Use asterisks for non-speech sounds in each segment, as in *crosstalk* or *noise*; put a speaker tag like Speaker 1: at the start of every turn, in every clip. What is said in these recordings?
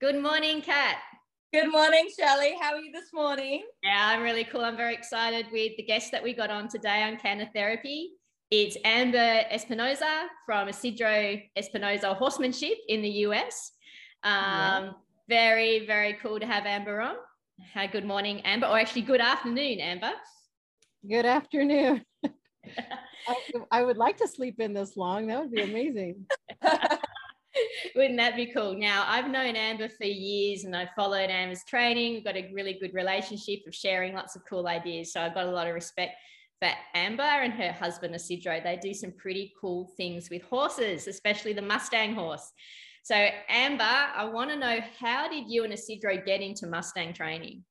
Speaker 1: Good morning, Kat.
Speaker 2: Good morning, Shelley. How are you this morning?
Speaker 1: Yeah, I'm really cool. I'm very excited with the guest that we got on today on Canna Therapy. It's Amber Espinoza from Isidro Espinoza Horsemanship in the US. Um, yeah. Very, very cool to have Amber on. Hi, good morning, Amber, or actually, good afternoon, Amber.
Speaker 3: Good afternoon. *laughs* I, I, would like to sleep in this long. That would be amazing. *laughs* *laughs*
Speaker 1: Wouldn't that be cool? Now, I've known Amber for years and I've followed Amber's training, We've got a really good relationship of sharing lots of cool ideas. So I've got a lot of respect for Amber and her husband, Isidro. They do some pretty cool things with horses, especially the Mustang horse. So, Amber, I want to know how did you and Isidro get into Mustang training?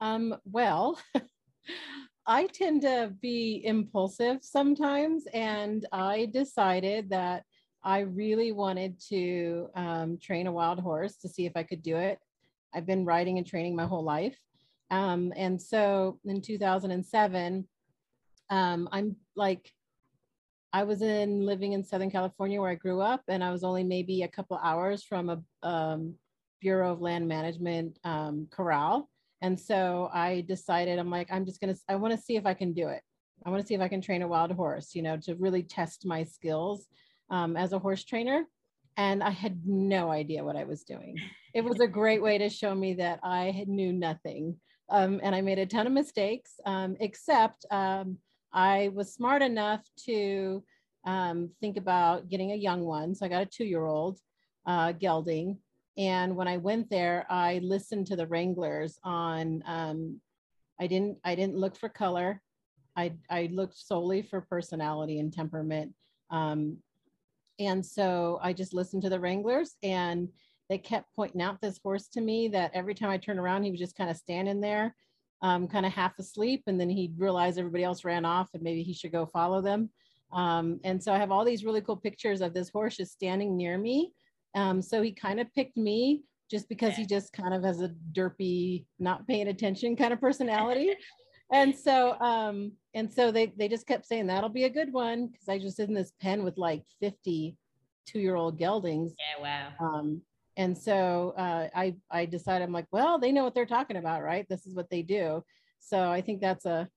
Speaker 3: Um, well, *laughs* I tend to be impulsive sometimes, and I decided that I really wanted to um, train a wild horse to see if I could do it. I've been riding and training my whole life. Um, and so in 2007, um, I'm like, I was in living in Southern California where I grew up, and I was only maybe a couple hours from a um, Bureau of Land Management um, corral. And so I decided, I'm like, I'm just gonna, I want to see if I can do it. I want to see if I can train a wild horse, you know, to really test my skills um, as a horse trainer. And I had no idea what I was doing. It was *laughs* a great way to show me that I knew nothing. Um, and I made a ton of mistakes, um, except um, I was smart enough to um, think about getting a young one. So I got a two year old uh, gelding. And when I went there, I listened to the wranglers on, um, I didn't, I didn't look for color. I, I looked solely for personality and temperament. Um, and so I just listened to the wranglers and they kept pointing out this horse to me that every time I turned around, he was just kind of standing there, um, kind of half asleep. And then he'd realize everybody else ran off and maybe he should go follow them. Um, and so I have all these really cool pictures of this horse just standing near me. Um, so he kind of picked me just because he just kind of has a derpy, not paying attention kind of personality. *laughs* and so um and so they they just kept saying that'll be a good one because i just in this pen with like 50 two year old geldings
Speaker 1: yeah wow
Speaker 3: um and so uh, i i decided i'm like well they know what they're talking about right this is what they do so i think that's a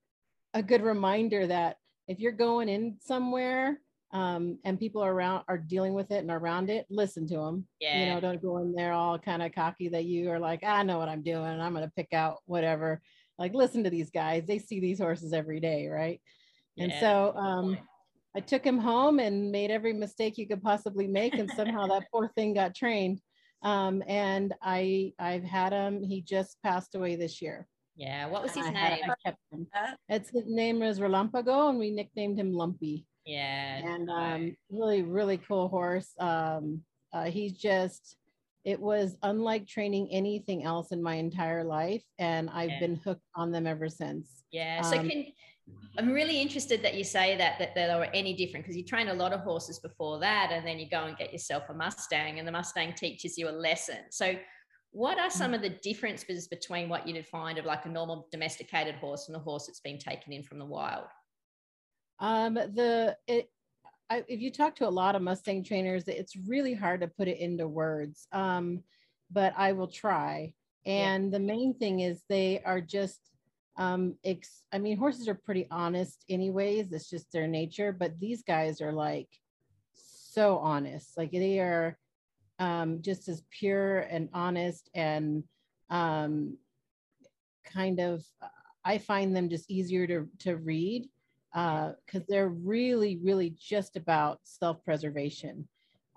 Speaker 3: a good reminder that if you're going in somewhere um, and people are around are dealing with it and around it, listen to them. Yeah. You know, don't go in there all kind of cocky that you are like, I know what I'm doing. I'm going to pick out whatever like listen to these guys. They see these horses every day right? Yeah. and so um i took him home and made every mistake you could possibly make and somehow that poor thing got trained. Um and i i've had him. He just passed away this year.
Speaker 1: Yeah what was his
Speaker 3: I
Speaker 1: name?
Speaker 3: had, kept him. it's his name was relampago and we nicknamed him lumpy.
Speaker 1: Yeah
Speaker 3: and um really really cool horse. Um uh, he's just it was unlike training anything else in my entire life and i've yeah. been hooked on them ever since
Speaker 1: yeah so um, can i'm really interested that you say that that they were any different because you train a lot of horses before that and then you go and get yourself a mustang and the mustang teaches you a lesson so what are some mm. of the differences between what you'd find of like a normal domesticated horse and a horse that's been taken in from the wild
Speaker 3: um the it I, if you talk to a lot of Mustang trainers, it's really hard to put it into words. Um, but I will try. And yeah. the main thing is they are just, um, ex- I mean, horses are pretty honest, anyways. It's just their nature. But these guys are like so honest. Like they are um, just as pure and honest and um, kind of. I find them just easier to to read because uh, they're really, really just about self preservation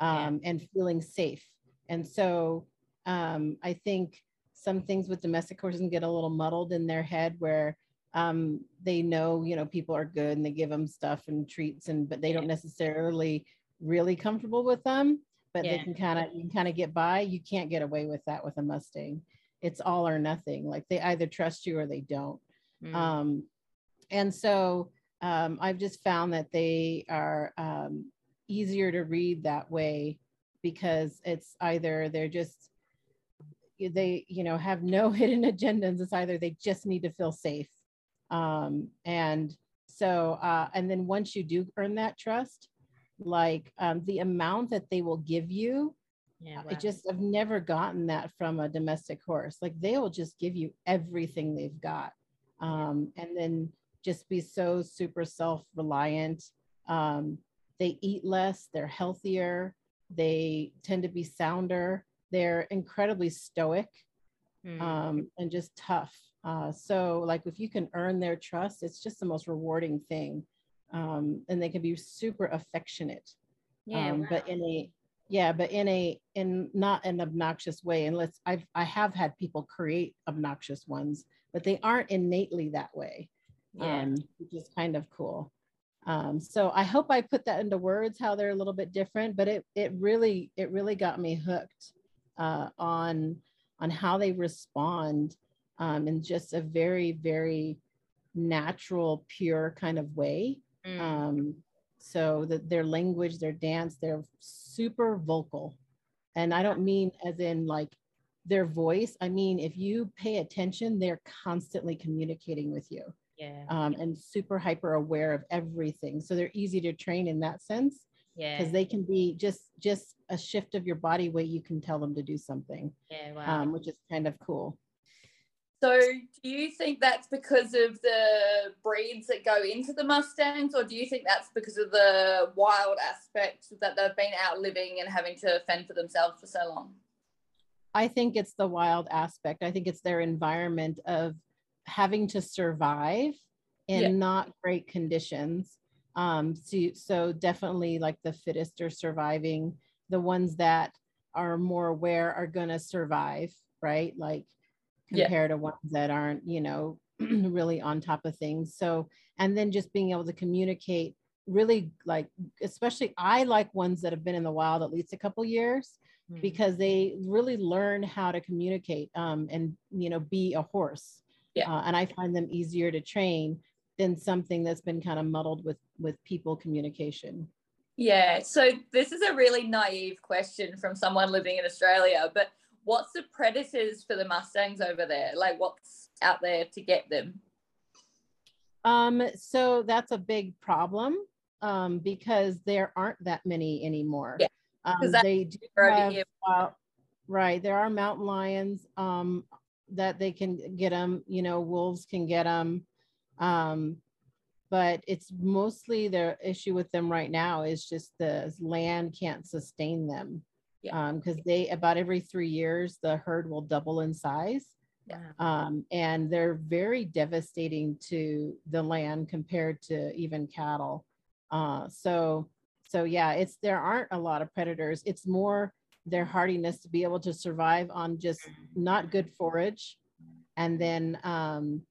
Speaker 3: um, yeah. and feeling safe. And so um, I think some things with domestic horses can get a little muddled in their head where um, they know, you know, people are good and they give them stuff and treats, and but they don't necessarily really comfortable with them. But yeah. they can kind of you can kind of get by. You can't get away with that with a Mustang. It's all or nothing. Like they either trust you or they don't. Mm. Um, and so um, I've just found that they are um, easier to read that way because it's either they're just they you know have no *laughs* hidden agendas it's either they just need to feel safe um, and so uh, and then once you do earn that trust like um, the amount that they will give you Yeah, wow. I just I've never gotten that from a domestic horse. Like they will just give you everything they've got. Um, and then just be so super self-reliant. Um, they eat less, they're healthier, they tend to be sounder, they're incredibly stoic mm. um, and just tough. Uh, so like if you can earn their trust, it's just the most rewarding thing. Um, and they can be super affectionate. Yeah, um, wow. but in a yeah, but in a in not an obnoxious way. Unless I've I have had people create obnoxious ones, but they aren't innately that way. Yeah. Um, which is kind of cool. Um, so I hope I put that into words how they're a little bit different, but it it really it really got me hooked uh, on on how they respond um, in just a very very natural, pure kind of way. Mm. Um, so that their language, their dance, they're super vocal, and I don't mean as in like their voice. I mean if you pay attention, they're constantly communicating with you
Speaker 1: yeah.
Speaker 3: um, and super hyper aware of everything. So they're easy to train in that sense yeah. because they can be just just a shift of your body weight you can tell them to do something
Speaker 1: yeah wow.
Speaker 3: um, which is kind of cool.
Speaker 2: So do you think that's because of the breeds that go into the mustangs or do you think that's because of the wild aspect that they've been out living and having to fend for themselves for so long?
Speaker 3: I think it's the wild aspect. I think it's their environment of having to survive in yeah. not great conditions. Um, so, so definitely like the fittest are surviving. The ones that are more aware are going to survive, right? Like compared yeah. to ones that aren't, you know, *clears throat* really on top of things. So, and then just being able to communicate really like, especially I like ones that have been in the wild at least a couple years mm-hmm. because they really learn how to communicate um, and, you know, be a horse
Speaker 2: yeah.
Speaker 3: Uh, and I find them easier to train than something that's been kind of muddled with with people communication.
Speaker 2: Yeah. So this is a really naive question from someone living in Australia, but what's the predators for the Mustangs over there? Like what's out there to get them?
Speaker 3: Um, so that's a big problem um, because there aren't that many anymore.
Speaker 2: Yeah.
Speaker 3: Um, they do have, uh, right. There are mountain lions. Um, that they can get them you know wolves can get them um, but it's mostly their issue with them right now is just the land can't sustain them. Because yeah. um, because they about every three years the herd will double in size.
Speaker 2: Yeah.
Speaker 3: um, and they're very devastating to the land compared to even cattle. Uh, so so yeah it's there aren't a lot of predators. It's more their hardiness to be able to survive on just not good forage. And then um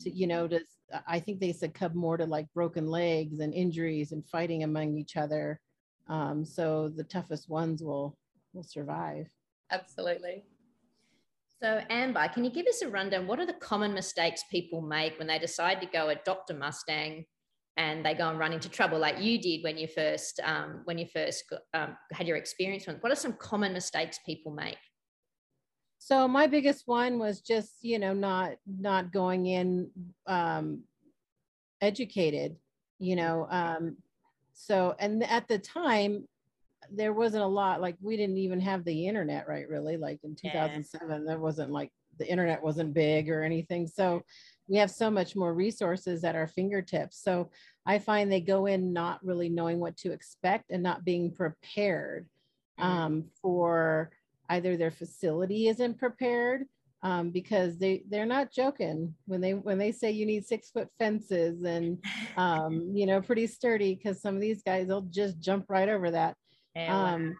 Speaker 3: to you know to i think they succumb more to like broken legs and injuries and fighting among each other. Um so the toughest ones will will survive.
Speaker 2: Absolutely.
Speaker 1: So amber can you give us a rundown? What are the common mistakes people make when they decide to go adopt a mustang and they go and run into trouble like you did when you first um, when you first um, had your experience what are some common mistakes people make
Speaker 3: so my biggest one was just you know not not going in um, educated you know um, so and at the time there wasn't a lot like we didn't even have the internet right really like in 2007 yeah. there wasn't like the internet wasn't big or anything so we have so much more resources at our fingertips so I find they go in not really knowing what to expect and not being prepared mm-hmm. um, for either their facility isn't prepared um, because they they're not joking when they when they say you need six foot fences and *laughs* um, you know pretty sturdy because some of these guys they'll just jump right over that. Um,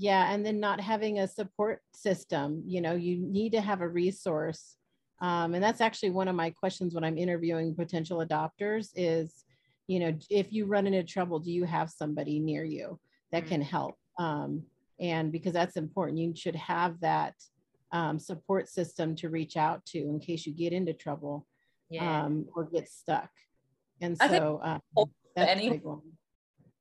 Speaker 3: yeah, and then not having a support system. You know, you need to have a resource. Um, and that's actually one of my questions when I'm interviewing potential adopters is you know, if you run into trouble, do you have somebody near you that can mm-hmm. help? Um, and because that's important, you should have that um, support system to reach out to in case you get into trouble yeah. um, or get stuck. And so um, that's any- a big one.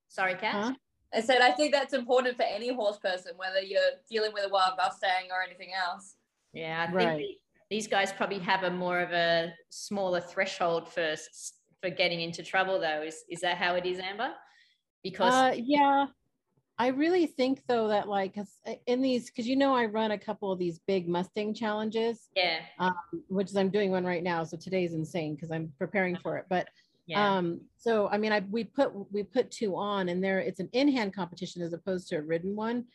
Speaker 1: Sorry, Kat. Huh?
Speaker 2: I said I think that's important for any horse person, whether you're dealing with a wild Mustang or anything else.
Speaker 1: Yeah, I think right. these guys probably have a more of a smaller threshold for for getting into trouble though is is that how it is amber
Speaker 3: because uh, yeah I really think though that like uh, in these because you know I run a couple of these big Mustang challenges.
Speaker 1: Yeah.
Speaker 3: Um, which is I'm doing one right now. So today's insane because I'm preparing for it. But
Speaker 1: Yeah.
Speaker 3: um, so I mean I we put we put two on and there it's an in-hand competition as opposed to a ridden one.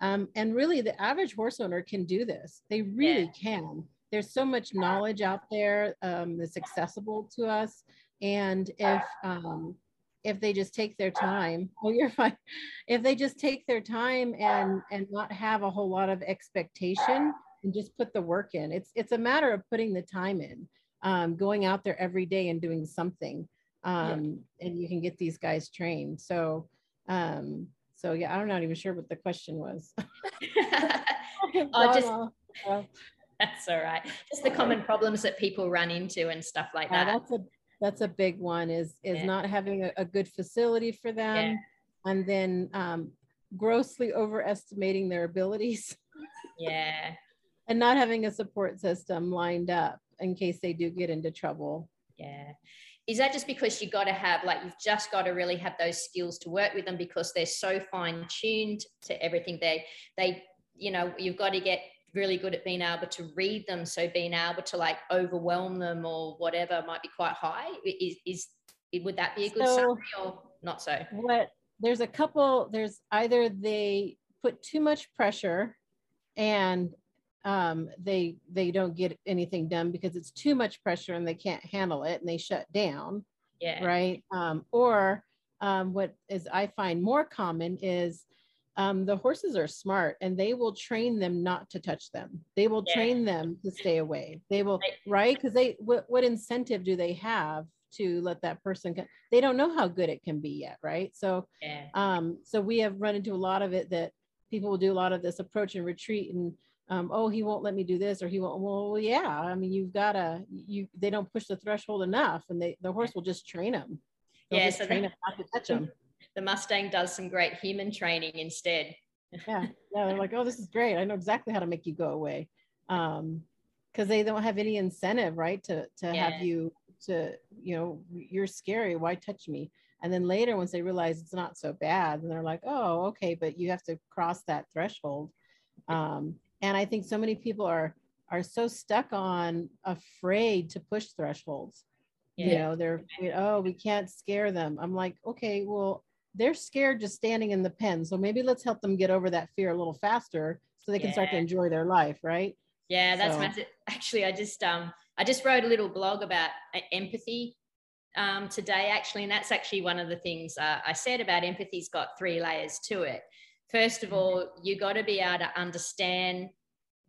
Speaker 3: Um, and really the average horse owner can do this. They really can. There's so much knowledge out there um, that's accessible to us. And if um, if they just take their time *laughs* oh you're fine if they just take their time and and not have a whole lot of expectation and just put the work in it's it's a matter of putting the time in um, going out there every day and doing something um, and you can get these guys trained so um, so yeah i'm not even sure what the question was *laughs* *laughs*
Speaker 1: Oh, just- *laughs* That's all right. Just the common problems that people run into and stuff like
Speaker 3: yeah,
Speaker 1: that.
Speaker 3: that's a that's a big one is is
Speaker 1: Yeah.
Speaker 3: not having a, a good facility for them and then um, grossly overestimating their abilities
Speaker 1: Yeah.
Speaker 3: and not having a support system lined up in case they do get into trouble
Speaker 1: Yeah. Is that just because you got to have, like, you've just got to really have those skills to work with them because they're so fine tuned to everything they, they, you know, you've got to get really good at being able to read them. So being able to like overwhelm them or whatever might be quite high. Is, is, would that be a good
Speaker 3: So-
Speaker 1: summary or not so?
Speaker 3: what there's a couple there's either they put too much pressure and um, they they don't get anything done because it's too much pressure and they can't handle it and they shut down
Speaker 1: Yeah.
Speaker 3: right? Um, or um, what is I find more common is um, the horses are smart and they will train them not to touch them. They will
Speaker 1: Yeah.
Speaker 3: train them to stay away. They will,
Speaker 1: Right.
Speaker 3: Because they, what, what incentive do they have to let that person? They don't know how good it can be yet, right? So,
Speaker 1: Yeah.
Speaker 3: um, so we have run into a lot of it that people will do a lot of this approach and retreat and um, oh, he won't let me do this or he won't. Well, yeah. I mean, you've got to, you, they don't push the threshold enough and they, the horse will just train them. They'll
Speaker 1: Yeah, so
Speaker 3: train
Speaker 1: the-
Speaker 3: them not to touch them.
Speaker 1: The Mustang does some great human training instead.
Speaker 3: Yeah. Yeah. They're like, oh, this is great. I know exactly how to make you go away. Um, because they don't have any incentive, right? To to
Speaker 1: Yeah.
Speaker 3: have you to, you know, you're scary. Why touch me? And then later, once they realize it's not so bad, and they're like, oh, okay, but you have to cross that threshold. Um, and I think so many people are are so stuck on afraid to push thresholds. You know, they're oh, we can't scare them. I'm like, okay, well, they're scared just standing in the pen. So maybe let's help them get over that fear a little faster so they can start to enjoy their life, right?
Speaker 1: Yeah, that's
Speaker 3: So-
Speaker 1: massive. Actually, I just um I just wrote a little blog about uh, empathy um, today, actually, and that's actually one of the things uh, I said about empathy's got three layers to it. First of mm-hmm. all, you got to be able to understand,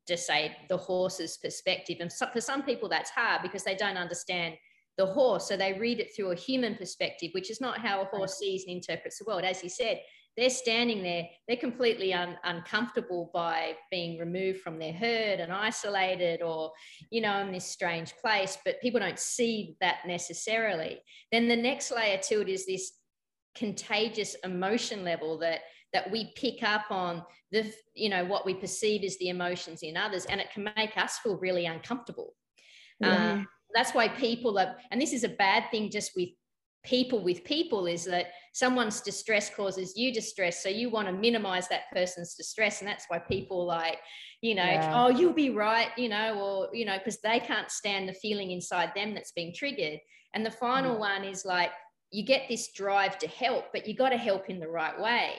Speaker 1: to say the horse's perspective, and so, for some people that's hard because they don't understand the horse, so they read it through a human perspective, which is not how a horse sees and interprets the world. As you said, they're standing there, they're completely un- uncomfortable by being removed from their herd and isolated or, you know, in this strange place, but people don't see that necessarily. Then the next layer to it is this contagious emotion level that that we pick up on the you know what we perceive as the emotions in others and it can make us feel really uncomfortable. Um, that's why people are and this is a bad thing just with people with people is that someone's distress causes you distress so you want to minimize that person's distress and that's why people like you know
Speaker 3: Yeah.
Speaker 1: oh you'll be right you know or you know because they can't stand the feeling inside them that's being triggered. And the final one is like you get this drive to help but you got to help in the right way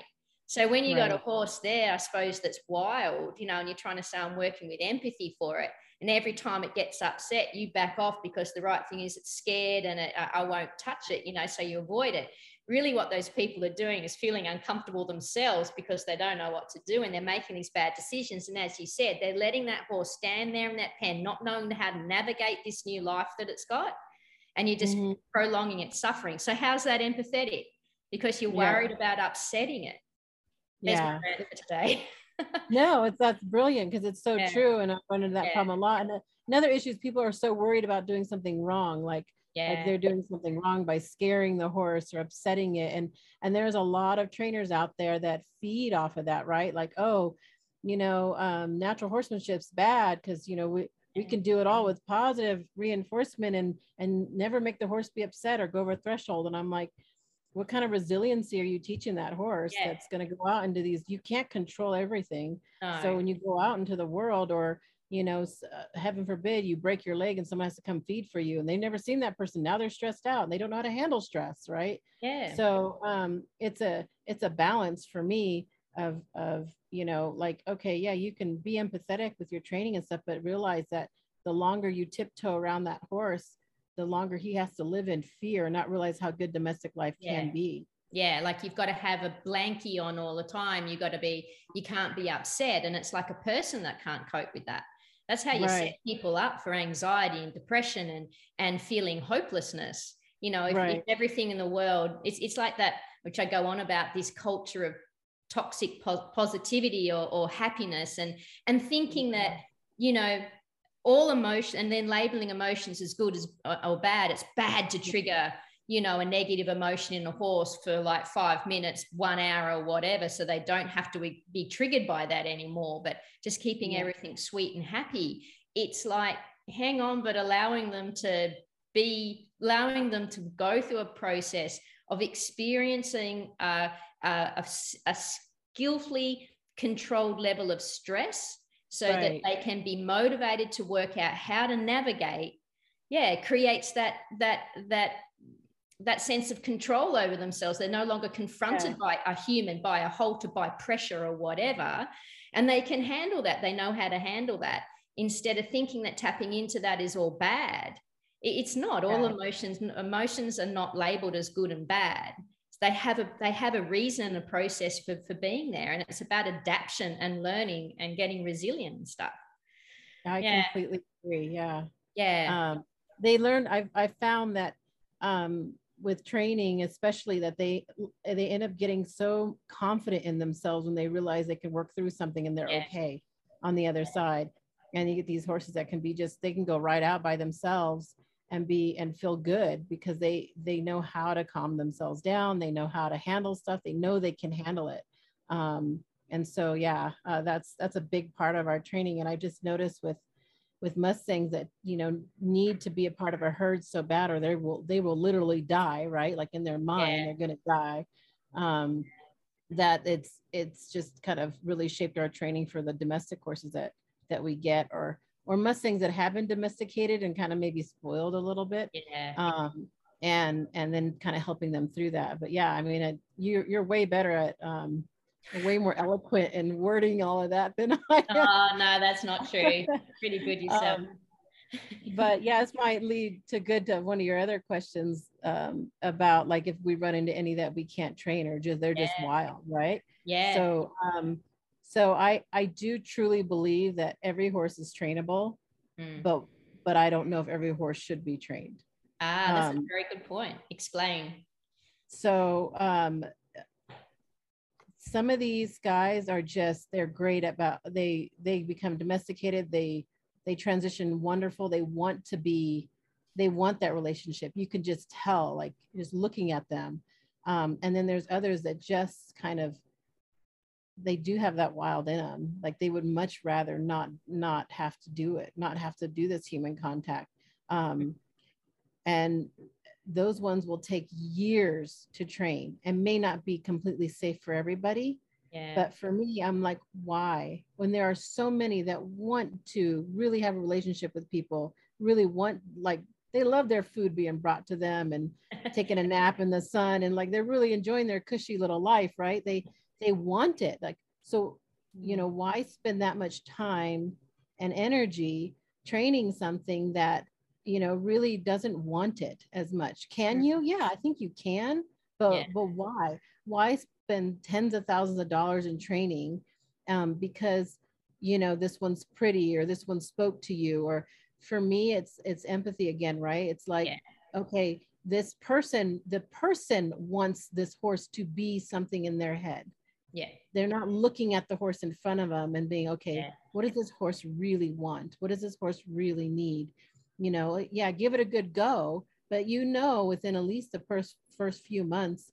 Speaker 1: so when you got a horse there i suppose that's wild you know and you're trying to say i'm working with empathy for it. And every time it gets upset you back off because the right thing is it's scared and it, I, I won't touch it you know so you avoid it. Really what those people are doing is feeling uncomfortable themselves because they don't know what to do and they're making these bad decisions. And as you said they're letting that horse stand there in that pen not knowing how to navigate this new life that it's got. And you're just
Speaker 3: Mhm.
Speaker 1: prolonging its suffering. So how's that empathetic? Because you're
Speaker 3: Yeah.
Speaker 1: worried about upsetting it
Speaker 3: Yeah.
Speaker 1: my rant for today
Speaker 3: No, it's that's brilliant because it's so
Speaker 1: Yeah.
Speaker 3: true. And I've run into that
Speaker 1: Yeah.
Speaker 3: problem a lot. And uh, another issue is people are so worried about doing something wrong. Like
Speaker 1: yeah
Speaker 3: like they're doing something wrong by scaring the horse or upsetting it and and there's a lot of trainers out there that feed off of that right like oh you know um, natural horsemanship's bad because you know we we can do it all with positive reinforcement and and never make the horse be upset or go over a threshold and i'm like what kind of resiliency are you teaching that horse
Speaker 1: Yeah.
Speaker 3: that's going to go out into these you can't control everything
Speaker 1: No.
Speaker 3: so when you go out into the world or you know uh, heaven forbid you break your leg and someone has to come feed for you and they've never seen that person now they're stressed out and they don't know how to handle stress right
Speaker 1: yeah.
Speaker 3: so um it's a it's a balance for me of of you know like okay yeah you can be empathetic with your training and stuff but realize that the longer you tiptoe around that horse the longer he has to live in fear and not realize how good domestic life can be.
Speaker 1: Yeah like you've got to have a blankie on all the time. You've got to be you can't be upset. And it's like a person that can't cope with that. That's how you set people up for anxiety and depression and and feeling hopelessness. You know if, if everything in the world it's, it's like that which i go on about this culture of toxic po- positivity or, or happiness and and thinking that you know all emotion and then labeling emotions as good as or bad it's bad to trigger you know a negative emotion in a horse for like five minutes one hour or whatever so they don't have to be, triggered by that anymore but just keeping
Speaker 3: Yeah.
Speaker 1: everything sweet and happy it's like hang on but allowing them to be allowing them to go through a process of experiencing uh, uh, a, a skillfully controlled level of stress so
Speaker 3: Right.
Speaker 1: that they can be motivated to work out how to navigate yeah creates that that that that sense of control over themselves. They're no longer confronted by a human by a halter by pressure or whatever and they can handle that. They know how to handle that instead of thinking that tapping into that is all bad. It's not. All
Speaker 3: Yeah.
Speaker 1: emotions emotions are not labeled as good and bad they have a they have a reason and a process for, for being there and it's about adaptation and learning and getting resilient and stuff.
Speaker 3: I
Speaker 1: Yeah.
Speaker 3: completely agree yeah.
Speaker 1: Yeah.
Speaker 3: Um, they learn I've, i found that um, with training especially that they they end up getting so confident in themselves when they realize they can work through something and they're
Speaker 1: Yeah.
Speaker 3: okay on the other side. And you get these horses that can be just they can go right out by themselves and be and feel good because they they know how to calm themselves down. They know how to handle stuff. They know they can handle it. Um, and so yeah uh, that's that's a big part of our training. And i just noticed with with mustangs that you know need to be a part of a herd so bad or they will they will literally die right? Like in their mind
Speaker 1: Yeah.
Speaker 3: they're going to die. Um that it's it's just kind of really shaped our training for the domestic horses that that we get or or mustangs that have been domesticated and kind of maybe spoiled a little bit
Speaker 1: yeah.
Speaker 3: um and and then kind of helping them through that. But yeah i mean it, you're you're way better at um way more eloquent and wording all of that than *laughs* i am.
Speaker 1: Oh no that's not true. Pretty good *laughs* yourself.
Speaker 3: Um, *laughs* but yeah, this might lead to good to one of your other questions um, about like if we run into any that we can't train or just they're just wild, right?
Speaker 1: yeah.
Speaker 3: So um, so I I do truly believe that every horse is trainable,
Speaker 1: Mm.
Speaker 3: but but I don't know if every horse should be trained.
Speaker 1: ah that's a
Speaker 3: um,
Speaker 1: very good point. Explain.
Speaker 3: So um, some of these guys are just they're great about they they become domesticated. They they transition wonderful. They want to be they want that relationship. You can just tell like just looking at them. Um, and then there's others that just kind of they do have that wild in them like they would much rather not not have to do it not have to do this human contact um, and those ones will take years to train and may not be completely safe for everybody
Speaker 1: yeah.
Speaker 3: but for me i'm like why? When there are so many that want to really have a relationship with people really want like they love their food being brought to them and *laughs* taking a nap in the sun and like they're really enjoying their cushy little life right? They they want it. Like so you know why spend that much time and energy training something that you know really doesn't want it as much? Can you? Yeah i think you can but
Speaker 1: Yeah.
Speaker 3: but why? Why spend tens of thousands of dollars in training um, because you know this one's pretty or this one spoke to you? Or for me it's it's empathy again right? It's like
Speaker 1: Yeah.
Speaker 3: okay this person the person wants this horse to be something in their head
Speaker 1: yeah
Speaker 3: they're not looking at the horse in front of them and being okay
Speaker 1: Yeah.
Speaker 3: what does this horse really want what does this horse really need you know yeah give it a good go but you know within at least the first first few months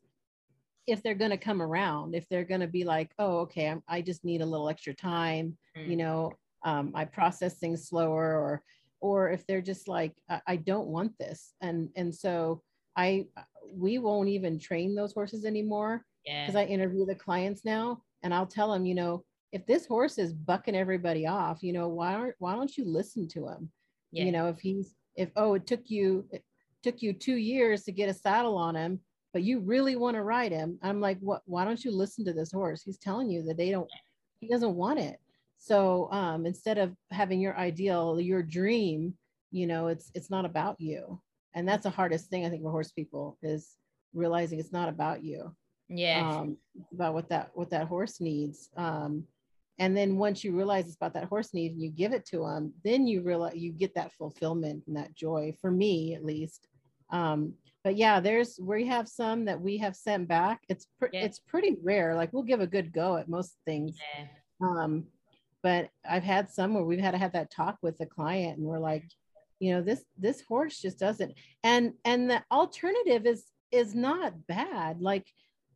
Speaker 3: if they're going to come around if they're going to be like oh okay I'm, i just need a little extra time you
Speaker 1: Mm.
Speaker 3: know um, i process things slower or or if they're just like I, I don't want this and and so I we won't even train those horses anymore
Speaker 1: Yeah.
Speaker 3: because I interview the clients now and I'll tell them, you know, if this horse is bucking everybody off, you know, why aren't why don't you listen to him?
Speaker 1: Yeah.
Speaker 3: You know, if he's if oh, it took you it took you two years to get a saddle on him, but you really want to ride him. I'm like, what why don't you listen to this horse? He's telling you that they don't he doesn't want it. So um instead of having your ideal, your dream, you know, it's it's not about you. And that's the hardest thing I think for horse people is realizing it's not about you
Speaker 1: yeah.
Speaker 3: um, about what that what that horse needs. Um, and then once you realize it's about that horse need and you give it to them, then you realize you get that fulfillment and that joy. For me, at least. Um, but yeah, there's we have some that we have sent back. It's pre-
Speaker 1: Yeah.
Speaker 3: it's pretty rare. Like we'll give a good go at most things.
Speaker 1: yeah.
Speaker 3: Um, but I've had some where we've had to have that talk with the client, and we're like, you know, this this horse just doesn't. And and the alternative is is not bad. Like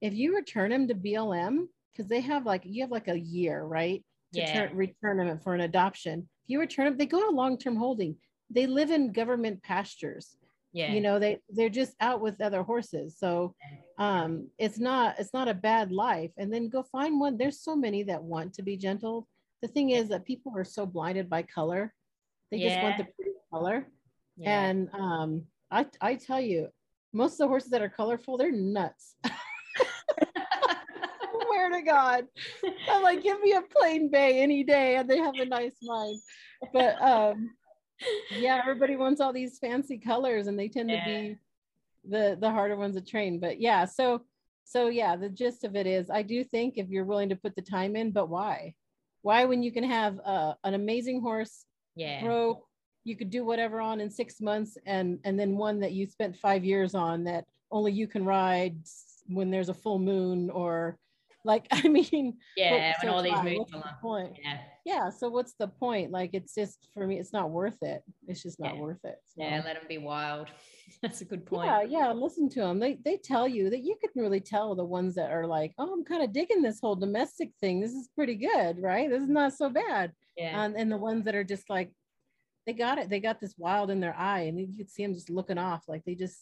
Speaker 3: if you return him to BLM, because they have like you have like a year, right? To
Speaker 1: Yeah.
Speaker 3: turn, return them for an adoption. If you return them, they go to long term holding. They live in government pastures
Speaker 1: Yeah.
Speaker 3: you know they they're just out with other horses so um it's not it's not a bad life and then go find one there's so many that want to be gentle the thing is that people are so blinded by color they just want the pretty color
Speaker 1: yeah.
Speaker 3: and um i i tell you most of the horses that are colorful they're nuts *laughs* god i'm like give me a plain bay any day and they have a nice mind but um yeah everybody wants all these fancy colors and they tend
Speaker 1: Yeah.
Speaker 3: to be the the harder ones to train but yeah so so yeah the gist of it is i do think if you're willing to put the time in but why why when you can have uh, an amazing horse
Speaker 1: yeah.
Speaker 3: broke you could do whatever on in six months and and then one that you spent five years on that only you can ride when there's a full moon or like *laughs* i mean
Speaker 1: Yeah.
Speaker 3: so
Speaker 1: When all these
Speaker 3: What's the point
Speaker 1: Yeah.
Speaker 3: yeah so what's the point like it's just for me it's not worth it it's just not
Speaker 1: Yeah.
Speaker 3: worth it so.
Speaker 1: Yeah. Let them be wild. *laughs* That's a good point.
Speaker 3: yeah yeah listen to them they they tell you that you can really tell the ones that are like oh i'm kind of digging this whole domestic thing this is pretty good right this is not so bad
Speaker 1: Yeah.
Speaker 3: and, and the ones that are just like they got it they got this wild in their eye and you can see them just looking off like they just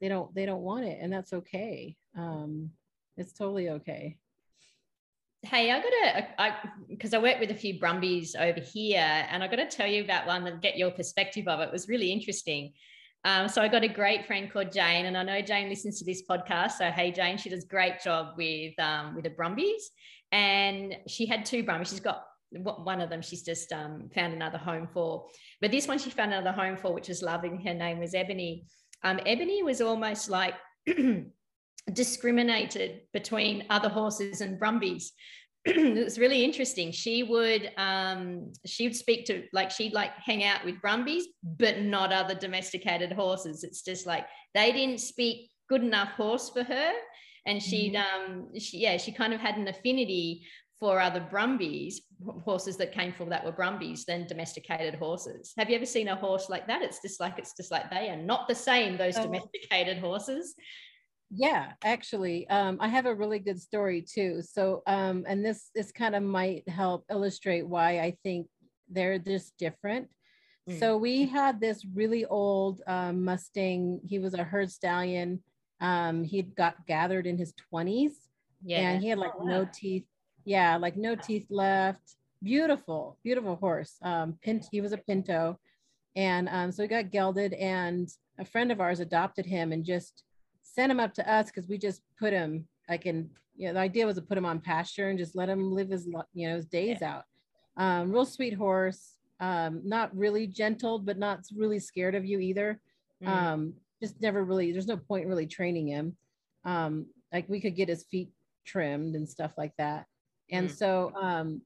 Speaker 3: they don't they don't want it and that's okay um it's totally okay
Speaker 1: Hey, I got to, because I work with a few Brumbies over here, and I got to tell you about one and get your perspective of it. It was really interesting. Um, so I got a great friend called Jane, and I know Jane listens to this podcast. So hey, Jane, she does great job with um, with the Brumbies, and she had two Brumbies. She's got one of them. She's just um, found another home for, but this one she found another home for, which was lovely. Her name was Ebony. Um, Ebony was almost like *clears throat* discriminated between other horses and brumbies. *clears throat* It was really interesting. She would um she would speak to like she'd like hang out with brumbies but not other domesticated horses. It's just like they didn't speak good enough horse for her. And she'd um she, yeah she kind of had an affinity for other brumbies horses that came from that were brumbies than domesticated horses. Have you ever seen a horse like that? It's just like it's just like they are not the same those
Speaker 3: Oh.
Speaker 1: domesticated horses
Speaker 3: Yeah, actually, um, I have a really good story too. So, um, and this this kind of might help illustrate why I think they're just different.
Speaker 1: Mm.
Speaker 3: So we had this really old um, Mustang. He was a herd stallion. Um, he'd got gathered in his twenties,
Speaker 1: yeah
Speaker 3: and he had like
Speaker 1: Oh,
Speaker 3: no teeth. Yeah, like no teeth left. Beautiful, beautiful horse. Um, pint. He was a pinto, and um, so he got gelded, and a friend of ours adopted him and just sent him up to us because we just put him like in. You know, the idea was to put him on pasture and just let him live his you know his days out. Um, real sweet horse. Um, not really gentle, but not really scared of you either
Speaker 1: Mm.
Speaker 3: um just never really there's no point really training him um like we could get his feet trimmed and stuff like that and
Speaker 1: Mm.
Speaker 3: so um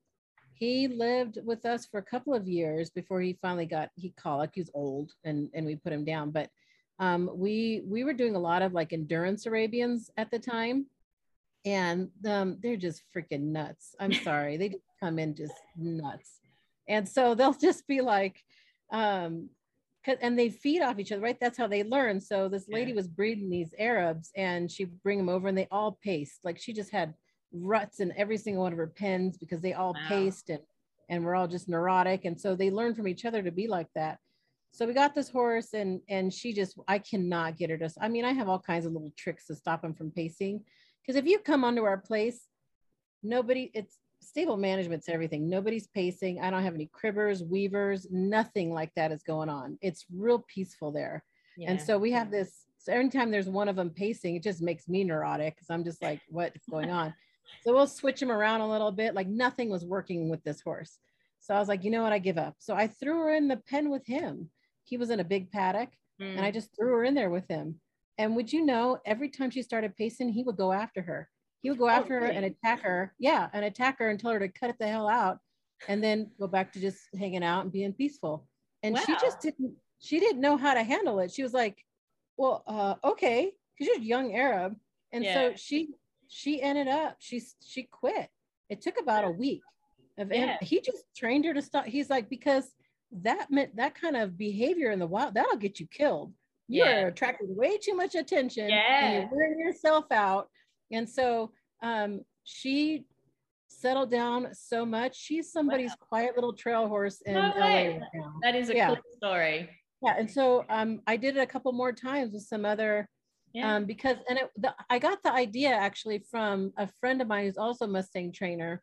Speaker 3: he lived with us for a couple of years before he finally got he colic he was old and and we put him down but um we we were doing a lot of like endurance arabians at the time and um they're just freaking nuts i'm *laughs* sorry they just come in just nuts and so they'll *laughs* just be like um 'cause- and they feed off each other, right? That's how they learn. So this lady
Speaker 1: Yeah.
Speaker 3: was breeding these Arabs and she'd bring them over and they all paced. Like she just had ruts in every single one of her pens because they all
Speaker 1: Wow.
Speaker 3: paced and, and we're all just neurotic. And so they learn from each other to be like that. So we got this horse and and she just i cannot get her to i mean i have all kinds of little tricks to stop him from pacing. Because if you come onto our place nobody it's stable management's everything. Nobody's pacing. I don't have any cribbers weavers nothing like that is going on. It's real peaceful there. Yeah. and so we have this so every time there's one of them pacing it just makes me neurotic because i'm just like what's going on? So we'll switch him around a little bit like nothing was working with this horse. So i was like you know what? I give up. So i threw her in the pen with him he was in a big paddock mm. and I mm. just threw her in there with him. And would you know, every time she started pacing, he would go after her. He would go oh, after her and attack her. Yeah, and attack her and tell her to cut it the hell out and then go back to just hanging out and being peaceful. And wow. she just didn't, she didn't know how to handle it. She was like, well, uh, okay, because you're a young Arab. And yeah. so she, she ended up, she, she quit. It took about a week of, yeah. he just trained her to stop. He's like, because that meant that kind of behavior in the wild that'll get you killed you're yeah. attracting way too much attention yeah. and you're wearing yourself out and so um, she settled down so much she's somebody's wow. quiet little trail horse in no la right
Speaker 1: that is a yeah. cool story
Speaker 3: yeah and so um, i did it a couple more times with some other yeah. um, because and it, the, i got the idea actually from a friend of mine who's also mustang trainer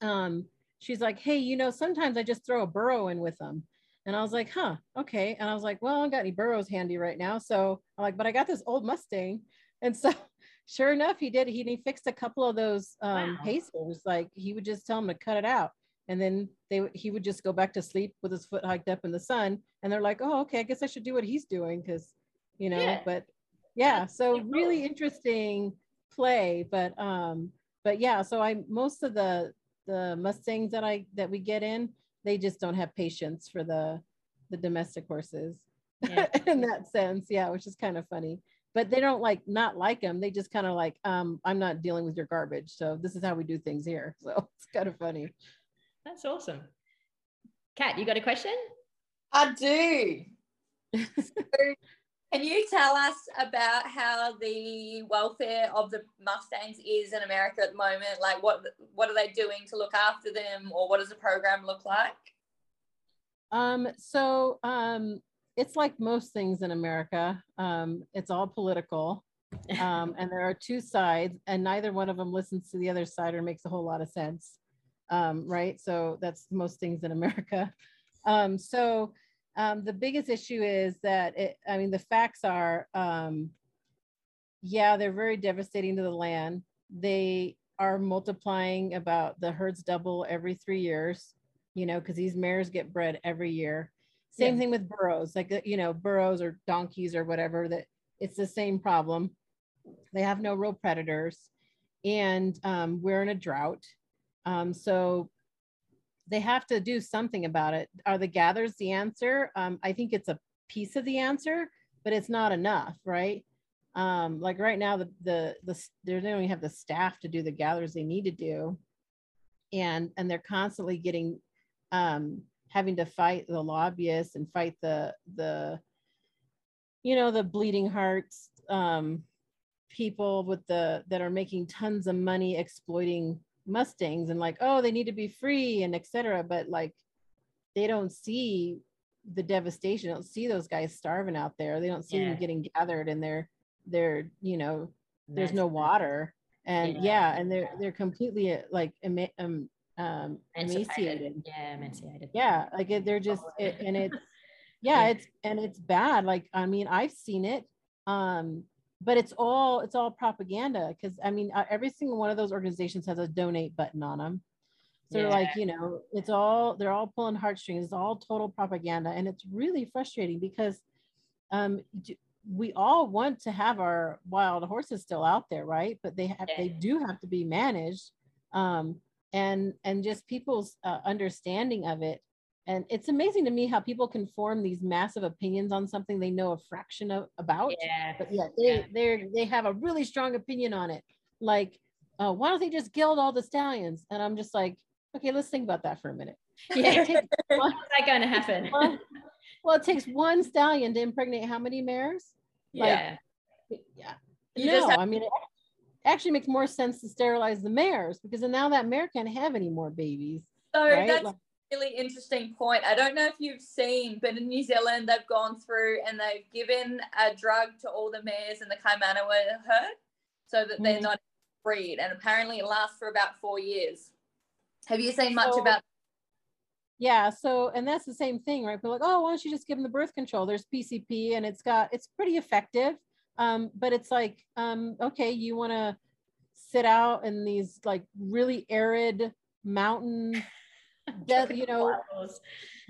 Speaker 3: um, she's like, hey, you know, sometimes I just throw a burro in with them. And I was like, huh, okay. And I was like, well, I don't got any burros handy right now. So I'm like, but I got this old Mustang. And so *laughs* sure enough, he did. He, he fixed a couple of those um, wow. pacers. Like he would just tell them to cut it out. And then they he would just go back to sleep with his foot hiked up in the sun. And they're like, oh, okay, I guess I should do what he's doing because, you know, yeah. but yeah, so really interesting play. But um, but yeah, so I most of the the Mustangs that I that we get in, they just don't have patience for the the domestic horses yeah. *laughs* in that sense. Yeah, which is kind of funny. But they don't like not like them. They just kind of like, um, I'm not dealing with your garbage. So this is how we do things here. *laughs* So it's kind of funny.
Speaker 1: That's awesome. Kat, you got a question?
Speaker 2: I do. so *laughs* can you tell us about how the welfare of the Mustangs is in America at the moment? Like, what what are they doing to look after them, or what does the program look like?
Speaker 3: Um, so um, it's like most things in America. Um, it's all political, um, and there are two sides, and neither one of them listens to the other side or makes a whole lot of sense, um, right? So that's most things in America. Um, so um, the biggest issue is that it, I mean, the facts are, um, yeah, they're very devastating to the land. They are multiplying about the herds double every three years, you know, because these mares get bred every year. Same yeah. thing with burros, like, uh, you know, burros or donkeys or whatever, that it's the same problem. They have no real predators. And um, we're in a drought. Um, so they have to do something about it. Are the gathers the answer? Um, I think it's a piece of the answer, but it's not enough, right? Um, like right now, the the the they don't even have the staff to do the gathers they need to do, and and they're constantly getting um, having to fight the lobbyists and fight the the you know the bleeding hearts um, people with the that are making tons of money exploiting Mustangs and like, oh, they need to be free and etc. But like they don't see the devastation, they don't see those guys starving out there. They don't see yeah. them getting gathered and they're they're, you know, there's no water. And yeah. yeah, and they're they're completely uh, like um, um emaciated.
Speaker 1: Yeah, emaciated.
Speaker 3: Yeah, like they're just it, and it's *laughs* yeah, it's and it's bad. Like I mean, I've seen it. Um, but it's all it's all propaganda because i mean uh, every single one of those organizations has a donate button on them so yeah. like you know it's all they're all pulling heartstrings it's all total propaganda and it's really frustrating because um we all want to have our wild horses still out there right but they have yeah. they do have to be managed um and and just people's uh, understanding of it and it's amazing to me how people can form these massive opinions on something they know a fraction of about
Speaker 1: yeah
Speaker 3: but yeah they yeah. they they have a really strong opinion on it. Like uh, why don't they just geld all the stallions? And i'm just like okay let's think about that for a minute. *laughs*
Speaker 1: Yeah. *laughs* what's that going to happen? *laughs*
Speaker 3: well, well, it takes one stallion to impregnate how many mares?
Speaker 1: Yeah
Speaker 3: like, yeah. you no have- i mean it actually makes more sense to sterilize the mares because now that mare can't have any more babies
Speaker 2: so right? that's like, really interesting point. I don't know if you've seen, but in New Zealand, they've gone through and they've given a drug to all the mares in the Kaimanawa herd so that they're mm. not breed. And apparently it lasts for about four years. Have you seen much so, about?
Speaker 3: Yeah. So, and that's the same thing, right? But like, oh, why don't you just give them the birth control? There's PZP and it's got, it's pretty effective. Um, but it's like, um, okay, you want to sit out in these like really arid mountain *laughs* that you know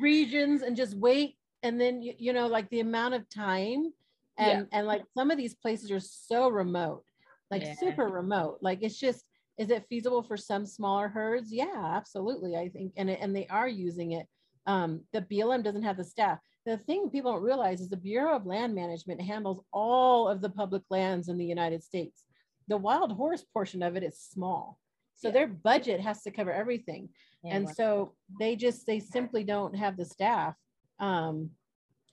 Speaker 3: regions and just wait and then you, you know like the amount of time and yeah. and like some of these places are so remote like yeah. super remote like it's just is it feasible for some smaller herds? Yeah absolutely i think and and they are using it. Um the blm doesn't have the staff. The thing people don't realize is the bureau of land management handles all of the public lands in the united states. The wild horse portion of it is small so yeah. their budget has to cover everything. Yeah, and so they just they simply don't have the staff um,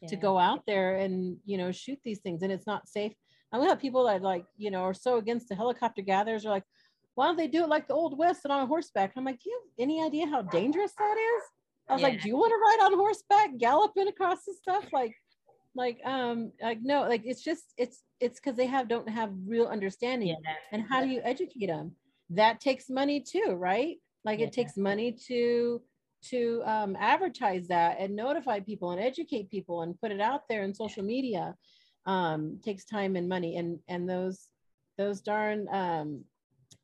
Speaker 3: yeah. to go out there and you know shoot these things. And it's not safe. I have people that like you know are so against the helicopter gatherers are like why don't they do it like the old west and on horseback? And i'm like do you have any idea how dangerous that is? I was yeah. like do you want to ride on horseback galloping across the stuff? Like like um like no like it's just it's it's because they have don't have real understanding. Yeah. and how do you educate them that takes money too right? Like yeah. it takes money to to um, advertise that and notify people and educate people and put it out there in social media um, takes time and money and and those those darn um,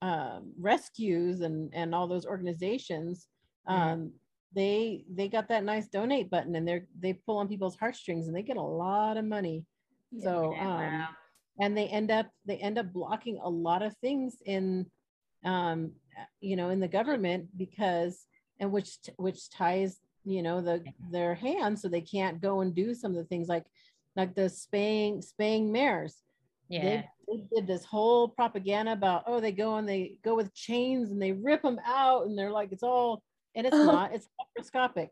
Speaker 3: um, rescues and and all those organizations um, they they got that nice donate button and they're they pull on people's heartstrings and they get a lot of money. Yeah, so um, wow. and they end up they end up blocking a lot of things in um, you know in the government because and which which ties you know the their hands so they can't go and do some of the things like like the spaying spaying mares. Yeah. they, they did this whole propaganda about oh they go and they go with chains and they rip them out and they're like it's all and it's not it's laparoscopic.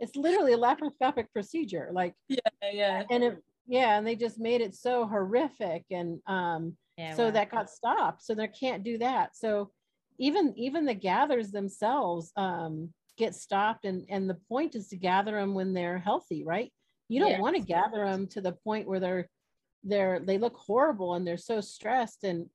Speaker 3: It's literally a laparoscopic procedure like
Speaker 2: yeah yeah.
Speaker 3: and it yeah and they just made it so horrific and um yeah, so wow. that got stopped so they can't do that. So even even the gathers themselves um, get stopped and and the point is to gather them when they're healthy right? You don't yes. want to gather them to the point where they're they're they look horrible and they're so stressed and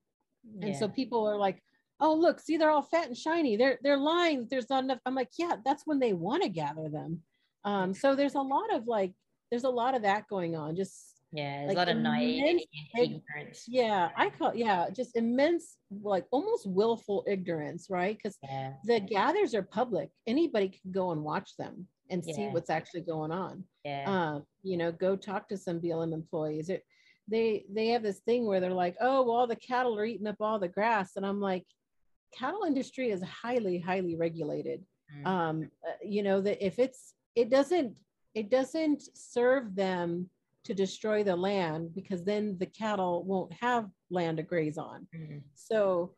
Speaker 3: yeah. and so people are like oh look see they're all fat and shiny. They're they're lying. There's not enough i'm like yeah that's when they want to gather them. Um so there's a lot of like there's a lot of that going on. Just
Speaker 1: yeah, there's like a lot of naivety ignorance.
Speaker 3: Yeah, I call yeah, just immense, like almost willful ignorance, right? Because yeah. the gathers are public. Anybody can go and watch them and yeah. see what's actually going on. Yeah. Uh, you know, go talk to some BLM employees. It, they they have this thing where they're like, oh, well, all the cattle are eating up all the grass, and I'm like, cattle industry is highly highly regulated. Mm-hmm. Um, uh, you know that if it's it doesn't it doesn't serve them to destroy the land because then the cattle won't have land to graze on. Mm-hmm. So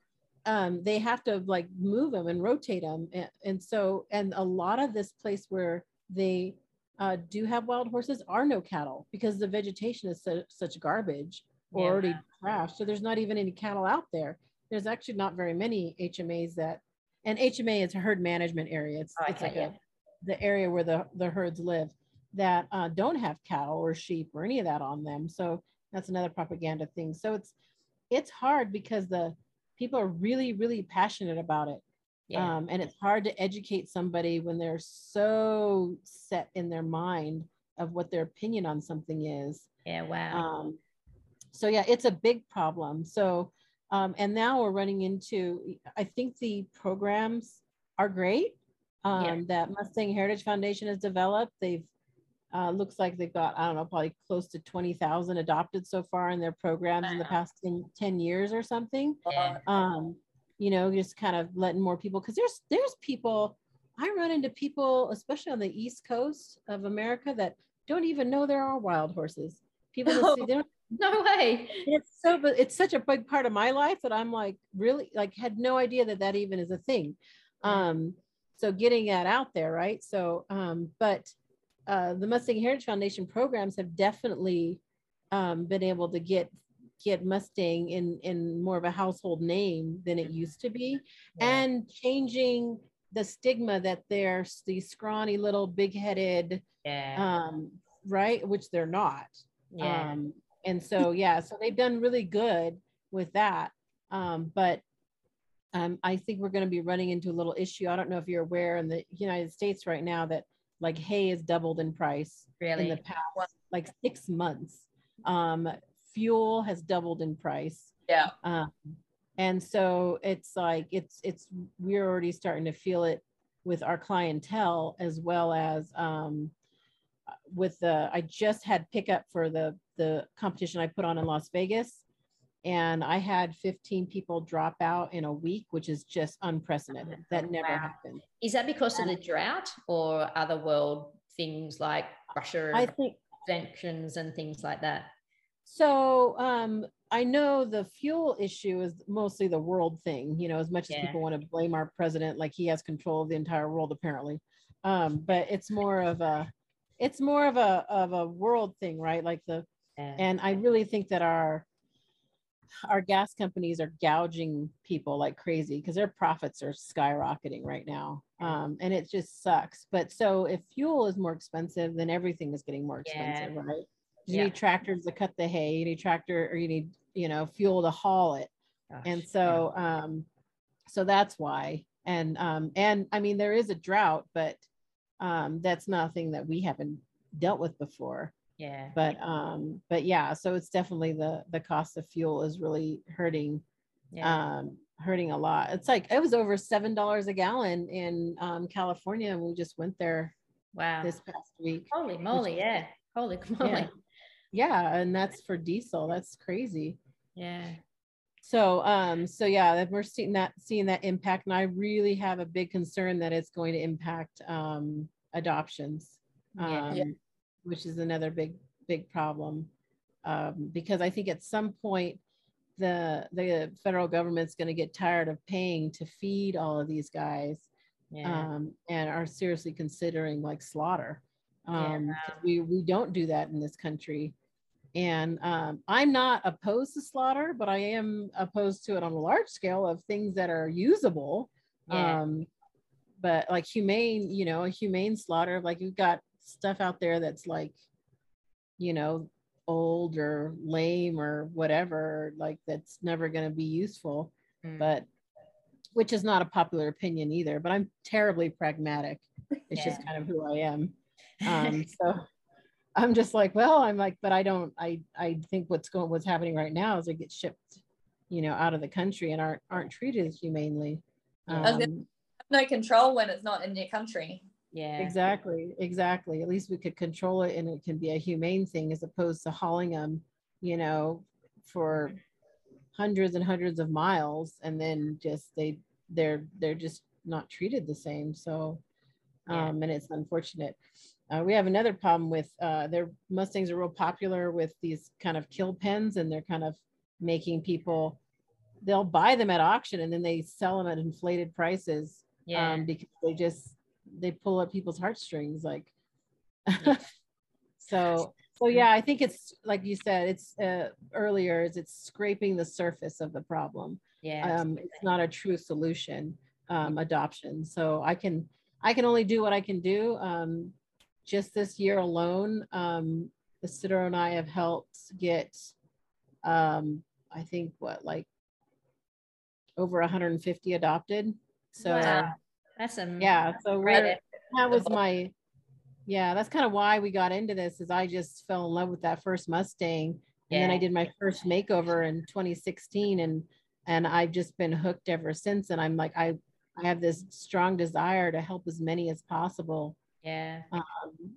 Speaker 3: um, they have to like move them and rotate them. And, and, so, and a lot of this place where they uh, do have wild horses are no cattle because the vegetation is so, such garbage or yeah. already trashed. So there's not even any cattle out there. There's actually not very many HMAs that, and HMA is a herd management area. It's, it's like a, the area where the, the herds live that uh, don't have cattle or sheep or any of that on them. So that's another propaganda thing. So it's it's hard because the people are really really passionate about it. Yeah. Um, and it's hard to educate somebody when they're so set in their mind of what their opinion on something is.
Speaker 1: Yeah, wow.
Speaker 3: Um, so yeah, it's a big problem. So um, and now we're running into I think the programs are great um, yeah. that Mustang Heritage Foundation has developed. They've uh, looks like they've got, I don't know, probably close to 20,000 adopted so far in their programs wow. in the past 10, 10, years or something. Yeah. Um, you know, just kind of letting more people, because there's there's people, I run into people, especially on the East Coast of America, that don't even know there are wild horses. People
Speaker 1: no, see, *laughs* don't, *laughs* no way.
Speaker 3: It's so, but it's such a big part of my life that I'm like really like had no idea that that even is a thing. Um, so getting that out there, right? So, um, but uh, the Mustang Heritage Foundation programs have definitely um, been able to get get Mustang in in more of a household name than it used to be, yeah. and changing the stigma that they're these scrawny little big-headed
Speaker 1: Yeah.
Speaker 3: um right which they're not
Speaker 1: yeah.
Speaker 3: um and so *laughs* yeah so they've done really good with that um but um i think we're going to be running into a little issue i don't know if you're aware in the united states right now that like hay has doubled in price
Speaker 1: really.
Speaker 3: in the past like six months um fuel has doubled in price
Speaker 2: Yeah.
Speaker 3: um, and so it's like it's it's we're already starting to feel it with our clientele as well as um, with the I just had pickup for the the competition I put on in Las Vegas and I had 15 people drop out in a week which is just unprecedented that never
Speaker 1: Wow.
Speaker 3: happened
Speaker 1: Is that because of the drought or other world things like Russia
Speaker 3: I think
Speaker 1: sanctions and things like that?
Speaker 3: So um, I know the fuel issue is mostly the world thing, you know, as much as
Speaker 1: Yeah.
Speaker 3: people want to blame our president, like he has control of the entire world apparently. Um, but it's more of a, it's more of a of a world thing, right? Like the,
Speaker 1: Yeah.
Speaker 3: and I really think that our our gas companies are gouging people like crazy because their profits are skyrocketing right now. Um, and it just sucks. But so if fuel is more expensive, then everything is getting more
Speaker 1: Yeah.
Speaker 3: expensive, right? You
Speaker 1: Yeah.
Speaker 3: need tractors to cut the hay, you need tractor or you need, you know, fuel to haul it.
Speaker 1: Gosh,
Speaker 3: And
Speaker 1: yeah.
Speaker 3: so um so that's why. And um and I mean there is a drought, but um that's nothing that we haven't dealt with before
Speaker 1: yeah.
Speaker 3: but um but yeah so it's definitely the the cost of fuel is really hurting
Speaker 1: Yeah.
Speaker 3: um hurting a lot it's like it was over seven dollars a gallon in um california and we just went there
Speaker 1: wow.
Speaker 3: this past week
Speaker 1: Holy moly, yeah. Holy *laughs* moly.
Speaker 3: yeah and that's for diesel that's crazy
Speaker 1: Yeah.
Speaker 3: so um so yeah that we're seeing that seeing that impact and i really have a big concern that it's going to impact um adoptions
Speaker 1: Yeah.
Speaker 3: um,
Speaker 2: Yeah.
Speaker 3: Which is another big big problem um, because I think at some point the the federal government's going to get tired of paying to feed all of these guys
Speaker 1: Yeah.
Speaker 3: um, and are seriously considering like slaughter.
Speaker 1: Yeah,
Speaker 3: Um, 'cause we we don't do that in this country, and um, I'm not opposed to slaughter, but I am opposed to it on a large scale of things that are usable.
Speaker 1: yeah.
Speaker 3: Um, but like humane, you know, a humane slaughter, like you've got stuff out there that's like, you know, old or lame or whatever, like that's never going to be useful.
Speaker 1: Mm.
Speaker 3: But which is not a popular opinion either. But I'm terribly pragmatic. It's just kind of who I am. Um, *laughs* so I'm just like, well, I'm like, but I don't. I I think what's going, what's happening right now is they get shipped, you know, out of the country and aren't aren't treated as humanely.
Speaker 1: Yeah.
Speaker 3: Um,
Speaker 2: No control when it's not in your country.
Speaker 1: Yeah.
Speaker 3: Exactly, exactly. At least we could control it and it can be a humane thing as opposed to hauling them, you know, for hundreds and hundreds of miles and then just they they're they're just not treated the same. So
Speaker 1: Yeah.
Speaker 3: um and it's unfortunate. Uh, we have another problem with uh their Mustangs are real popular with these kind of kill pens and they're kind of making people they'll buy them at auction and then they sell them at inflated prices
Speaker 1: Yeah.
Speaker 3: um, because they just they pull up people's heartstrings like *laughs* so so yeah. i think it's like you said it's uh, earlier is it's scraping the surface of the problem.
Speaker 1: Yeah.
Speaker 3: um, it's not a true solution um, adoption. So i can i can only do what i can do. Um, just this year alone um, Isidro and i have helped get um, i think what like over 150 adopted. So
Speaker 1: Wow. That's a
Speaker 3: yeah so
Speaker 1: great
Speaker 3: we're
Speaker 1: effort.
Speaker 3: that was my yeah that's kind of why we got into this is i just fell in love with that first mustang and then i did my first makeover in 2016 and and i've just been hooked ever since and i'm like i i have this strong desire to help as many as possible
Speaker 1: Yeah.
Speaker 3: um,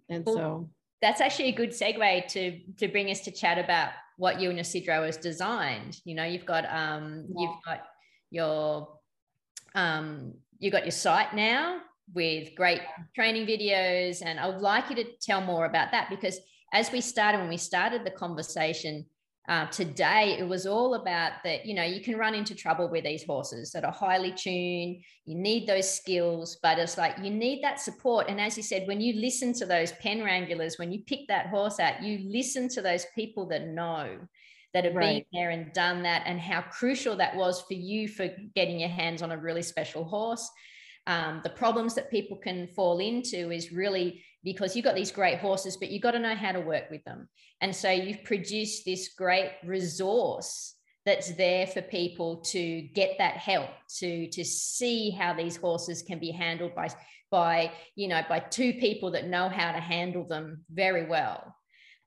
Speaker 3: and
Speaker 1: Well,
Speaker 3: so
Speaker 1: That's actually a good segue to to bring us to chat about what you and your Isidro has designed. You know, you've got um you've got your um you got your site now with great training videos and I would like you to tell more about that because as we started when we started the conversation uh, today it was all about that you know you can run into trouble with these horses that are highly tuned you need those skills but it's like you need that support. And as you said when you listen to those pen wranglers when you pick that horse out you listen to those people that know that have been there and done that and how crucial that was for you for getting your hands on a really special horse. Um, the problems that people can fall into is really because you've got these great horses, but you've got to know how to work with them. And so you've produced this great resource that's there for people to get that help to to see how these horses can be handled by by you know by two people that know how to handle them very well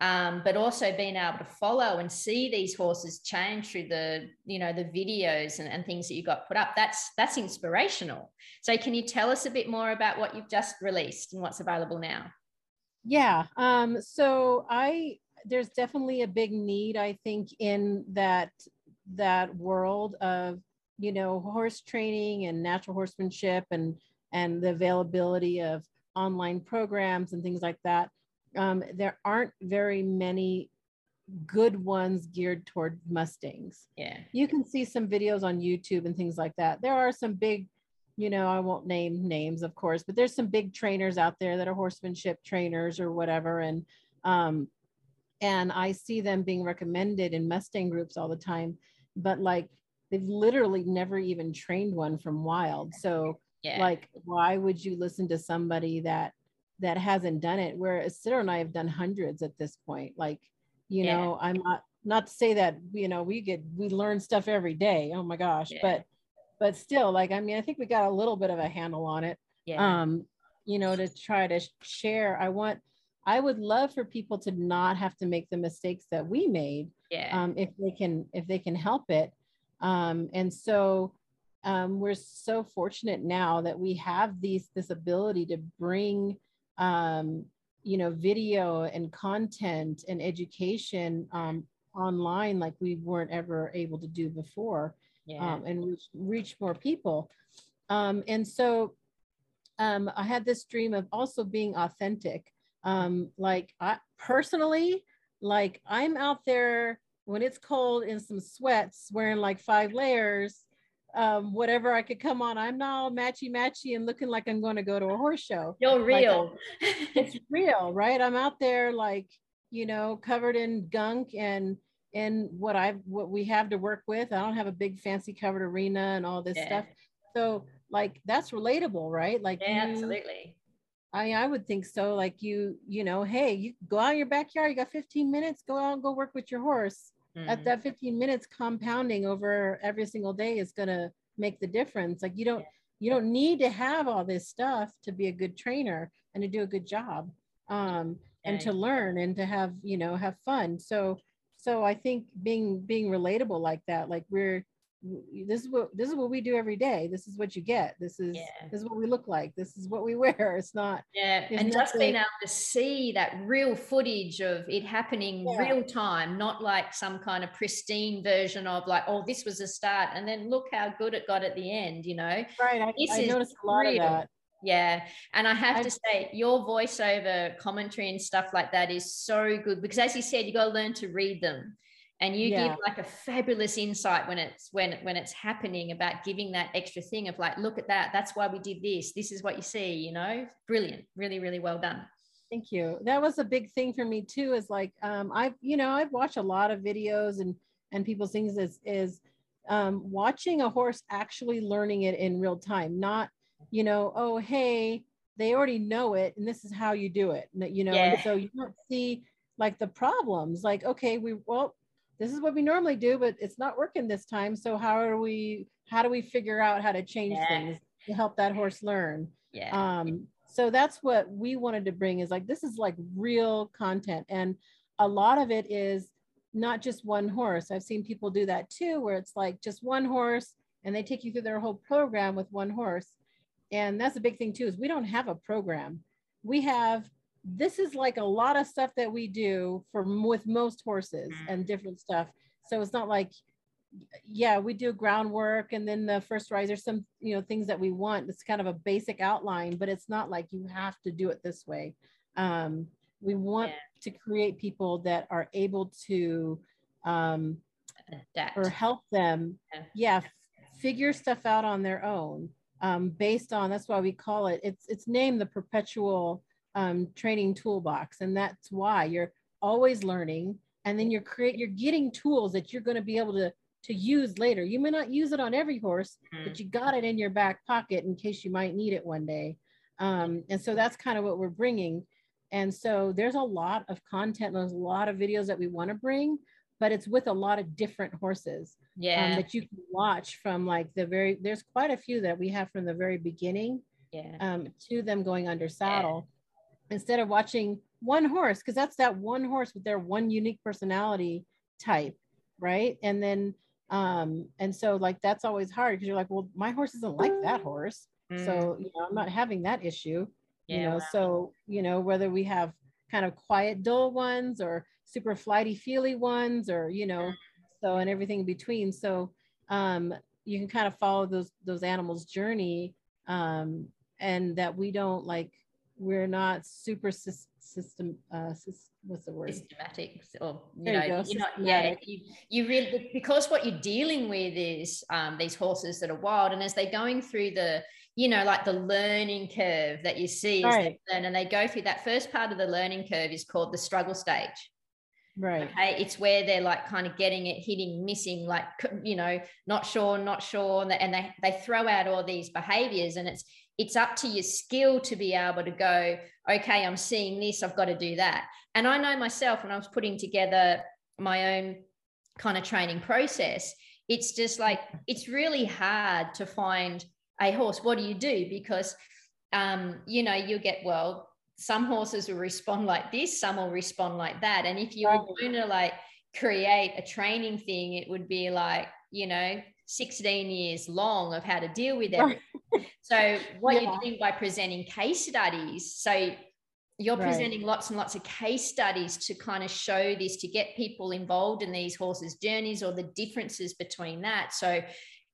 Speaker 1: um, but also being able to follow and see these horses change through the you know the videos and, and things that you got put up that's that's inspirational. So can you tell us a bit more about what you've just released and what's available now?
Speaker 3: Yeah um, so i there's definitely a big need i think in that that world of you know horse training and natural horsemanship and and the availability of online programs and things like that um, there aren't very many good ones geared toward Mustangs.
Speaker 1: Yeah.
Speaker 3: You can see some videos on YouTube and things like that. There are some big, you know, I won't name names, of course, but there's some big trainers out there that are horsemanship trainers or whatever. And um, and I see them being recommended in Mustang groups all the time. But like they've literally never even trained one from wild. So yeah. like why would you listen to somebody that that hasn't done it where Isidro and I have done hundreds at this point. Like, you yeah. know, I'm not not to say that, you know, we get we learn stuff every day. Oh my gosh. Yeah. But but still, like, I mean, I think we got a little bit of a handle on it. Yeah. Um, you know, to try to share. I want I would love for people to not have to make the mistakes that we made.
Speaker 1: Yeah.
Speaker 3: Um, if they can, if they can help it. Um, and so um, we're so fortunate now that we have these this ability to bring um, you know, video and content and education um, online like we weren't ever able to do before yeah. um, and reach, reach more people. Um, and so um, I had this dream of also being authentic. Um, like I personally, like I'm out there when it's cold in some sweats, wearing like five layers, um, whatever I could come on. I'm not all matchy matchy and looking like I'm going to go to a horse show.
Speaker 1: You're real.
Speaker 3: Like, it's real, right? I'm out there like, you know, covered in gunk and and what I what we have to work with. I don't have a big fancy covered arena and all this yeah. stuff. So like that's relatable, right? Like
Speaker 1: yeah, you, absolutely.
Speaker 3: I I would think so. Like you, you know, hey, you go out in your backyard, you got 15 minutes, go out and go work with your horse mm-hmm. at that 15 minutes compounding over every single day is going to make the difference like you don't yeah. you don't need to have all this stuff to be a good trainer and to do a good job um, and to learn and to have you know have fun so so i think being being relatable like that like we're this is what this is what we do every day this is what you get this is yeah. this is what we look like this is what we *laughs* wear it's not
Speaker 1: yeah and just being able to see that real footage of it happening yeah. real time not like some kind of pristine version of like oh this was a start and then look how good it got at the end you know
Speaker 3: right i, this I noticed a lot real. of that
Speaker 1: yeah. And I have to say, your voiceover commentary and stuff like that is so good because, as you said, you got to learn to read them and you yeah. give like a fabulous insight when it's when when it's happening about giving that extra thing of like look at that. That's why we did this. This is what you see you know? Brilliant. Really really well done.
Speaker 3: Thank you. That was a big thing for me too is like um i've you know i've watched a lot of videos and and people's things is is um watching a horse actually learning it in real time not you know oh hey they already know it and this is how you do it. You know yeah. so you don't see like the problems. Like okay we well this is what we normally do, but it's not working this time. So how are we, how do we figure out how to change yeah. things to help that horse learn?
Speaker 1: Yeah.
Speaker 3: Um, so that's what we wanted to bring is like, this is like real content. And a lot of it is not just one horse. I've seen people do that too, where it's like just one horse and they take you through their whole program with one horse. And that's a big thing too, is we don't have a program. We have this is like a lot of stuff that we do for with most horses mm-hmm. and different stuff. So it's not like, yeah, we do groundwork and then the first riser, some you know things that we want. It's kind of a basic outline, but it's not like you have to do it this way. Um, we want yeah. to create people that are able to um,
Speaker 1: Adapt.
Speaker 3: or help them, yeah, yeah figure stuff out on their own um, based on. That's why we call it. It's it's named the perpetual um, training toolbox. And that's why you're always learning. And then you're create you're getting tools that you're going to be able to to use later. You may not use it on every horse,
Speaker 1: Mm.
Speaker 3: but you got it in your back pocket in case you might need it one day. Um, and so that's kind of what we're bringing. And so there's a lot of content, there's a lot of videos that we want to bring, but it's with a lot of different horses um,
Speaker 1: Yeah.
Speaker 3: that you can watch from like the very, there's quite a few that we have from the very beginning
Speaker 1: yeah.
Speaker 3: um, to them going under saddle instead of watching one horse because that's that one horse with their one unique personality type right? And then um and so like that's always hard because you're like well my horse isn't like that horse
Speaker 1: Mm.
Speaker 3: so you know i'm not having that issue. You know
Speaker 1: wow.
Speaker 3: so you know whether we have kind of quiet dull ones or super flighty feely ones or you know so and everything in between. So um you can kind of follow those those animals journey um and that we don't like we're not super sys- system uh what's the word?
Speaker 1: Systematic or you
Speaker 3: There you
Speaker 1: know
Speaker 3: go,
Speaker 1: you're not yeah you, you really because what you're dealing with is um, these horses that are wild and as they're going through the you know like the learning curve that you see
Speaker 3: Right.
Speaker 1: they learn and they go through that first part of the learning curve is called the struggle stage.
Speaker 3: Right.
Speaker 1: Okay it's where they're like kind of getting it hitting missing like you know not sure not sure and they, and they they throw out all these behaviors and it's it's up to your skill to be able to go okay i'm seeing this i've got to do that. And i know myself when i was putting together my own kind of training process it's just like it's really hard to find a horse. What do you do? Because um you know you'll get well some horses will respond like this some will respond like that. And if you were going to like create a training thing it would be like you know 16 years long of how to deal with everything so what
Speaker 3: Yeah.
Speaker 1: you're doing by presenting case studies so you're
Speaker 3: Right.
Speaker 1: presenting lots and lots of case studies to kind of show this to get people involved in these horses journeys or the differences between that so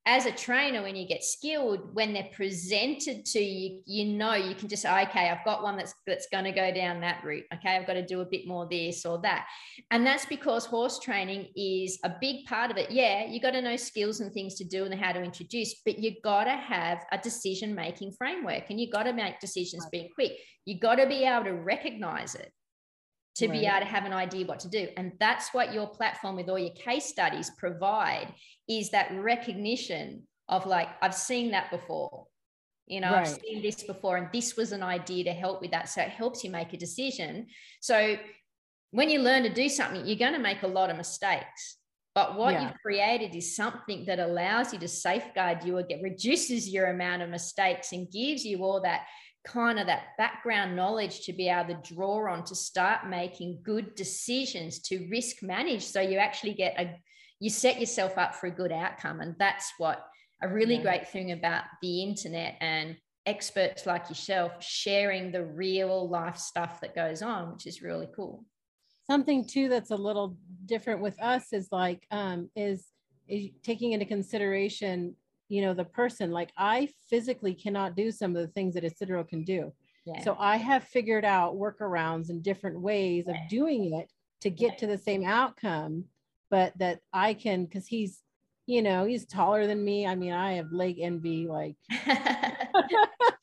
Speaker 1: as a trainer when you get skilled when they're presented to you you know you can just say okay i've got one that's that's going to go down that route. Okay i've got to do a bit more this or that. And that's because horse training is a big part of it. Yeah you got to know skills and things to do and how to introduce but you got to have a decision making framework and you got to make decisions being quick. You got to be able to recognize it to be able to have an idea what to do. And that's what your platform with all your case studies provide is that recognition of like i've seen that before. You know i've seen this before and this was an idea to help with that. So it helps you make a decision. So when you learn to do something you're going to make a lot of mistakes. But what
Speaker 3: Yeah.
Speaker 1: you've created is something that allows you to safeguard you or get reduces your amount of mistakes and gives you all that kind of that background knowledge to be able to draw on to start making good decisions to risk manage. So you actually get a you set yourself up for a good outcome. And that's what a really
Speaker 3: Yeah.
Speaker 1: great thing about the internet and experts like yourself sharing the real life stuff that goes on which is really cool.
Speaker 3: Something too that's a little different with us is like um is, is taking into consideration you know the person like i physically cannot do some of the things that isidro can do
Speaker 1: yeah
Speaker 3: so i have figured out workarounds and different ways of doing it to get to the same outcome but that i can because he's you know he's taller than me i mean i have leg envy like *laughs*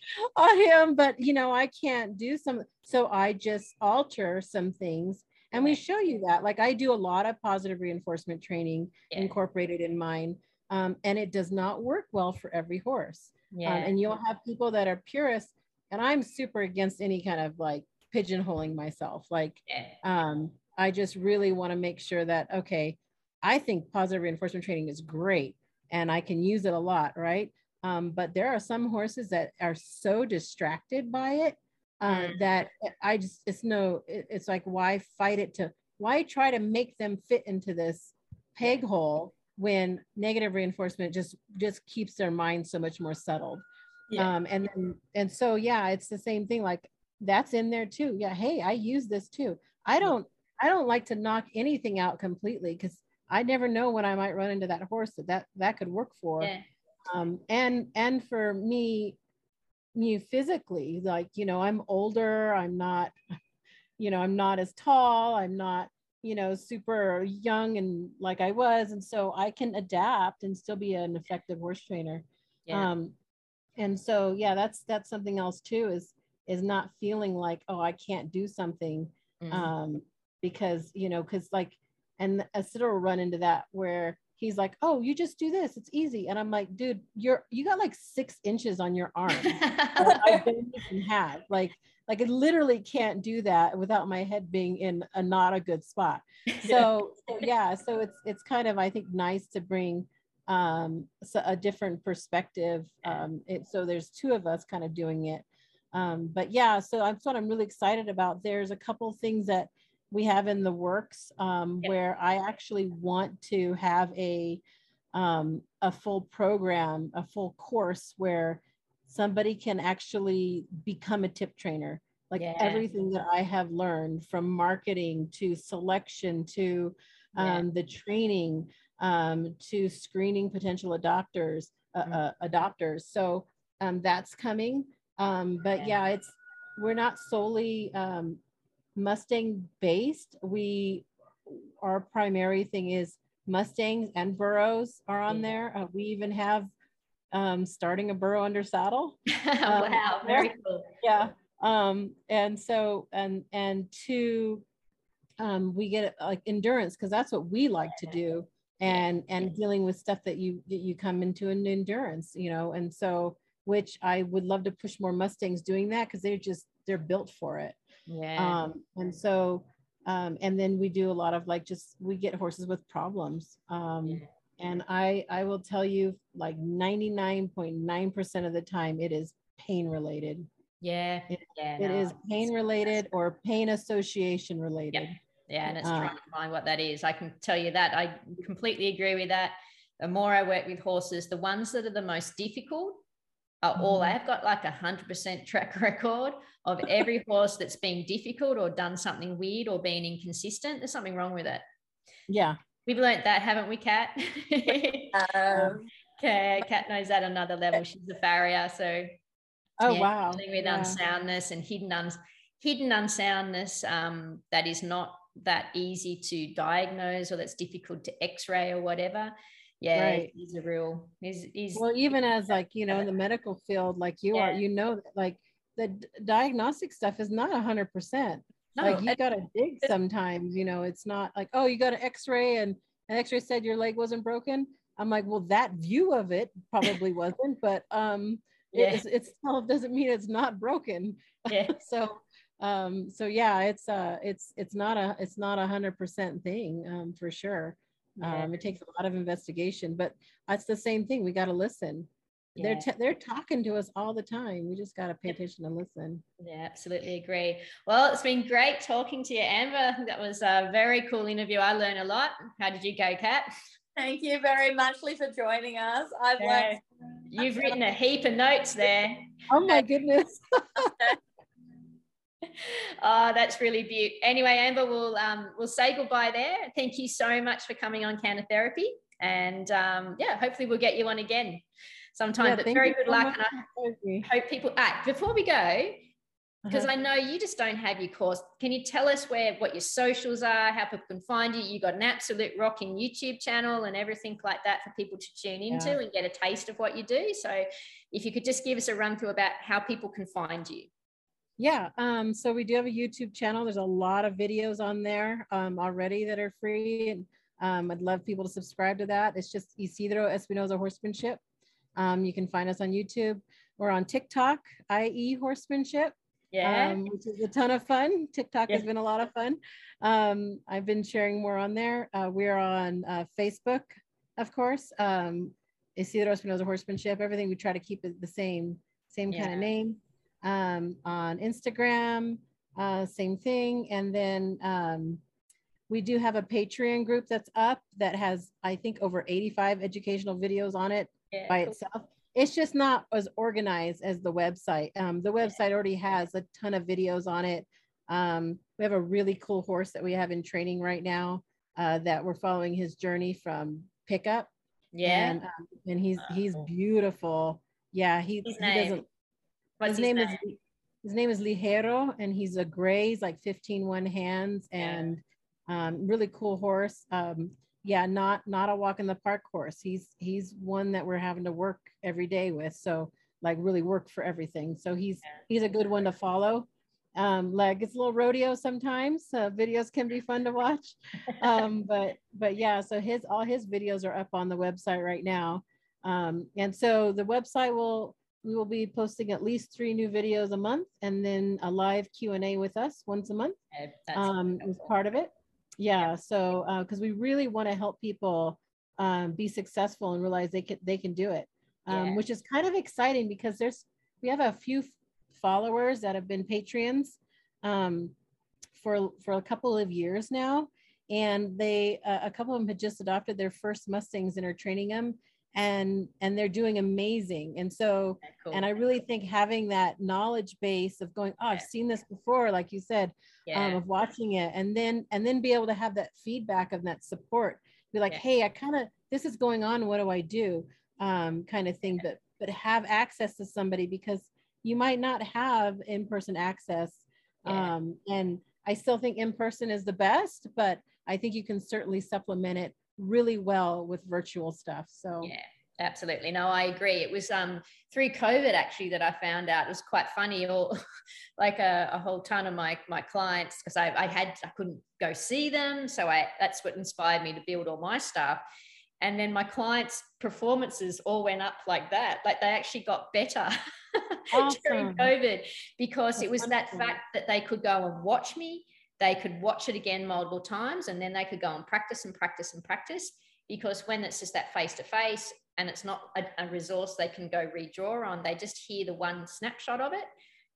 Speaker 3: *laughs* on him, but you know, I can't do some. So I just alter some things. And we show you that. Like I do a lot of positive reinforcement training
Speaker 1: Yeah.
Speaker 3: incorporated in mine. Um, and it does not work well for every horse.
Speaker 1: yeah
Speaker 3: Um, and you'll have people that are purists. And I'm super against any kind of like pigeonholing myself. Like um, I just really want to make sure that, okay, I think positive reinforcement training is great and I can use it a lot, right? Um, but there are some horses that are so distracted by it uh,
Speaker 1: Mm.
Speaker 3: that I just, it's no, it- it's like, why fight it to, why try to make them fit into this peg hole when negative reinforcement just, just keeps their mind so much more settled.
Speaker 1: Yeah.
Speaker 3: Um, and then, and so, yeah, it's the same thing. Like that's in there too. Yeah. Hey, I use this too. I don't, I don't like to knock anything out completely because I never know when I might run into that horse that that, that could work for.
Speaker 1: yeah
Speaker 3: Um, and, and for me, me physically, like, you know, I'm older, I'm not, *laughs* you know, I'm not as tall, I'm not, you know, super young and like I was. And so I can adapt and still be an effective horse trainer
Speaker 1: yeah
Speaker 3: um and so yeah that's that's something else too is is not feeling like oh i can't do something
Speaker 1: Mhm.
Speaker 3: um because you know because like and Isidro will run into that where he's like, "Oh, you just do this. It's easy." And I'm like, "Dude, you're you got like six inches on your arm. I don't *laughs* even have like like I literally can't do that without my head being in a not a good spot." *laughs* So, so yeah, so it's it's kind of I think nice to bring um, so a different perspective. Um, it, so there's two of us kind of doing it. Um, but yeah, so that's what I'm really excited about. There's a couple things that we have in the works um, yeah. where I actually want to have a um, a full program, a full course where somebody can actually become a TIP trainer. Like yeah. everything that I have learned from marketing to selection to um, yeah. the training um, to screening potential adopters, uh, mm-hmm. uh, adopters. So um, that's coming. Um, but yeah, it's we're not solely um, Mustang based. We our primary thing is Mustangs and burros are on there. Uh, we even have um, starting a burro under saddle. *laughs*
Speaker 1: Um, wow, very cool.
Speaker 3: Yeah. Um, and so and and two, um, we get like endurance because that's what we like to do, and and dealing with stuff that you that you come into an endurance, you know, and so which I would love to push more Mustangs doing that because they're just they're built for it.
Speaker 1: Yeah.
Speaker 3: Um, and so, um, and then we do a lot of like just we get horses with problems. Um, yeah. And I I will tell you like 99.9% of the time it is pain related.
Speaker 1: Yeah.
Speaker 3: It,
Speaker 1: yeah,
Speaker 3: it no, is pain related or pain association related.
Speaker 1: Yeah. Yeah, and it's trying to find what that is. I can tell you that. I completely agree with that. The more I work with horses, the ones that are the most difficult are all mm-hmm. I've got like a hundred percent track *laughs* record of every *laughs* horse that's been difficult or done something weird or been inconsistent. There's something wrong with it.
Speaker 3: Yeah.
Speaker 1: We've learned that, haven't we, Kat? *laughs* um, okay, Kat knows that another level. She's a farrier. So
Speaker 3: oh yeah, wow.
Speaker 1: With yeah. unsoundness and hidden uns hidden unsoundness um, that is not that easy to diagnose or that's difficult to x-ray or whatever yeah right. he's a real he's, he's
Speaker 3: well even as like you know in the medical field like you yeah. are you know like the diagnostic stuff is not a hundred percent like you gotta dig sometimes you know it's not like oh you got an x-ray and an x-ray said your leg wasn't broken. I'm like well that view of it probably *laughs* wasn't but um yeah. it's, it still doesn't mean it's not broken.
Speaker 1: Yeah. *laughs*
Speaker 3: So um so yeah it's uh it's it's not a it's not a hundred percent thing um for sure. Yeah. um it takes a lot of investigation but that's the same thing we got to listen yeah. they're t- they're talking to us all the time we just got to pay attention and listen
Speaker 1: yeah absolutely agree well it's been great talking to you amber that was a very cool interview i learned a lot how did you go kat
Speaker 2: Thank you very much, Lee, for joining us. I've yeah. learned.
Speaker 1: You've written a heap of notes there.
Speaker 3: Oh my goodness. *laughs*
Speaker 1: oh, that's really beautiful. Anyway, Amber, we'll um, we'll say goodbye there. Thank you so much for coming on Canter Therapy, and um, yeah, hopefully we'll get you on again sometime. Yeah, but very good so luck, and I hope people. Ah, before we go, because uh-huh. I know you just don't have your course. Can you tell us where what your socials are, how people can find you? You got an absolute rocking YouTube channel and everything like that for people to tune into yeah. and get a taste of what you do. So, if you could just give us a run through about how people can find you.
Speaker 3: Yeah, um, so we do have a YouTube channel. There's a lot of videos on there um, already that are free, and um, I'd love people to subscribe to that. It's just Isidro Espinoza Horsemanship. Um, you can find us on YouTube. We're on TikTok, IE Horsemanship.
Speaker 1: Yeah,
Speaker 3: um, which is a ton of fun. TikTok yeah. has been a lot of fun. Um, I've been sharing more on there. Uh, we're on uh, Facebook, of course. Isidro Espinoza Horsemanship. Everything we try to keep it the same, same yeah. kind of name um, on Instagram, uh, same thing. And then um, we do have a Patreon group that's up that has, I think, over 85 educational videos on it yeah, by cool. itself. It's just not as organized as the website. Um, the website already has a ton of videos on it. Um, we have a really cool horse that we have in training right now uh, that we're following his journey from pickup.
Speaker 1: Yeah,
Speaker 3: and, um, and he's he's beautiful. Yeah, he, he doesn't What's his, name, is his name is Ligero, and he's a gray, he's like 15 one hands, and um, really cool horse. Um, yeah, not not a walk in the park horse. He's he's one that we're having to work every day with. So like really work for everything. So he's he's a good one to follow. Um, like it's a little rodeo sometimes. Uh, videos can be fun to watch, *laughs* um, but but yeah. So his all his videos are up on the website right now, um, and so the website will we will be posting at least three new videos a month, and then a live Q and A with us once a month um, is part of it. Yeah. So because uh, we really want to help people um, be successful and realize they can they can do it, um, yeah. which is kind of exciting because there's we have a few followers that have been Patreons um, for for a couple of years now, and they uh, a couple of them had just adopted their first Mustangs and are training them, and and they're doing amazing. And so, cool. and I really think having that knowledge base of going, oh, I've seen this before, like you said, um, yeah. um, of watching it, and then and then be able to have that feedback and that support be like, yeah. hey, I kind of this is going on. What do I do? Um, kind of thing. But but have access to somebody because you might not have in-person access. Yeah. Um, and I still think in-person is the best, but I think you can certainly supplement it really well with virtual stuff. So
Speaker 1: yeah absolutely no i agree it was um through covid actually that i found out it was quite funny or *laughs* like a, a, whole ton of my my clients because I, I had i couldn't go see them so i that's what inspired me to build all my stuff and then my clients performances all went up like that like they actually got better *laughs* awesome. during covid because that's it was wonderful. that fact that they could go and watch me they could watch it again multiple times and then they could go and practice and practice and practice because when it's just that face to face and it's not a, a, resource they can go redraw on. They just hear the one snapshot of it,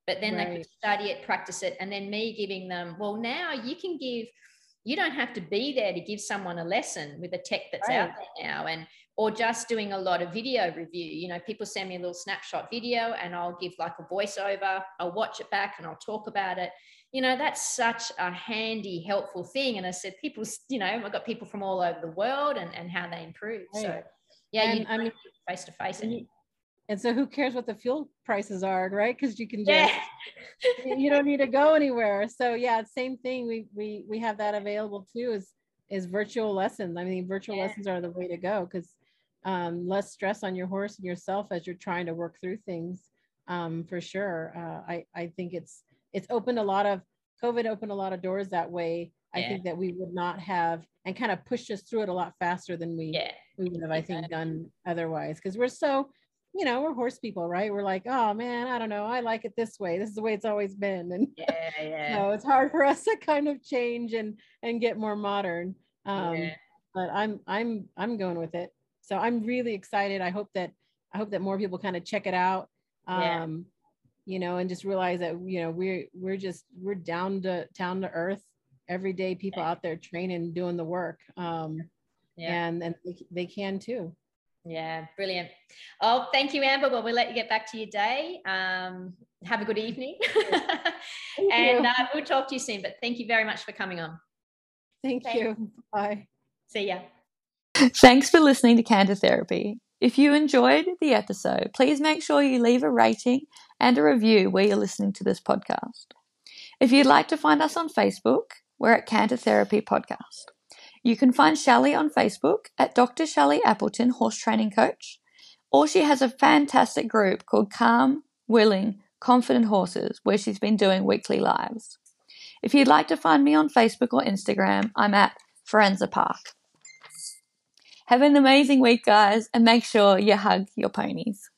Speaker 1: but then right. they could study it, practice it, and then me giving them, well, now you can give, you don't have to be there to give someone a lesson with the tech that's right. out there now. And or just doing a lot of video review. You know, people send me a little snapshot video and I'll give like a voiceover, I'll watch it back and I'll talk about it. You know, that's such a handy, helpful thing. And I said, people, you know, I've got people from all over the world and, and how they improve. Right. So yeah, and, you I mean face to face.
Speaker 3: And so who cares what the fuel prices are, right? Because you can just yeah. you don't need to go anywhere. So yeah, same thing. We we we have that available too is is virtual lessons. I mean, virtual yeah. lessons are the way to go because um, less stress on your horse and yourself as you're trying to work through things um, for sure. Uh, I I think it's it's opened a lot of COVID opened a lot of doors that way. Yeah. I think that we would not have and kind of pushed us through it a lot faster than we yeah we would have, I think, done otherwise. Because we're so, you know, we're horse people, right? We're like, oh man, I don't know, I like it this way. This is the way it's always been, and yeah, yeah. *laughs* so it's hard for us to kind of change and and get more modern. Um, yeah. But I'm I'm I'm going with it. So I'm really excited. I hope that I hope that more people kind of check it out. Um. You know, and just realize that you know we're we're just we're down to down to earth everyday people out there training doing the work um yeah. and and they, they can too.
Speaker 1: Yeah brilliant. Oh thank you amber. Well we'll let you get back to your day. Um have a good evening. *laughs* And uh, we'll talk to you soon but thank you very much for coming on.
Speaker 3: Thank Thanks. you. bye.
Speaker 1: See ya.
Speaker 4: Thanks for listening to canter therapy. If you enjoyed the episode please make sure you leave a rating and a review where you're listening to this podcast if you'd like to find us on facebook we're at canter therapy podcast you can find Shelley on Facebook at Dr. Shelley Appleton, horse training coach, or she has a fantastic group called Calm, Willing, Confident Horses, where she's been doing weekly lives. If you'd like to find me on Facebook or Instagram, I'm at Forenza Park. Have an amazing week, guys, and make sure you hug your ponies.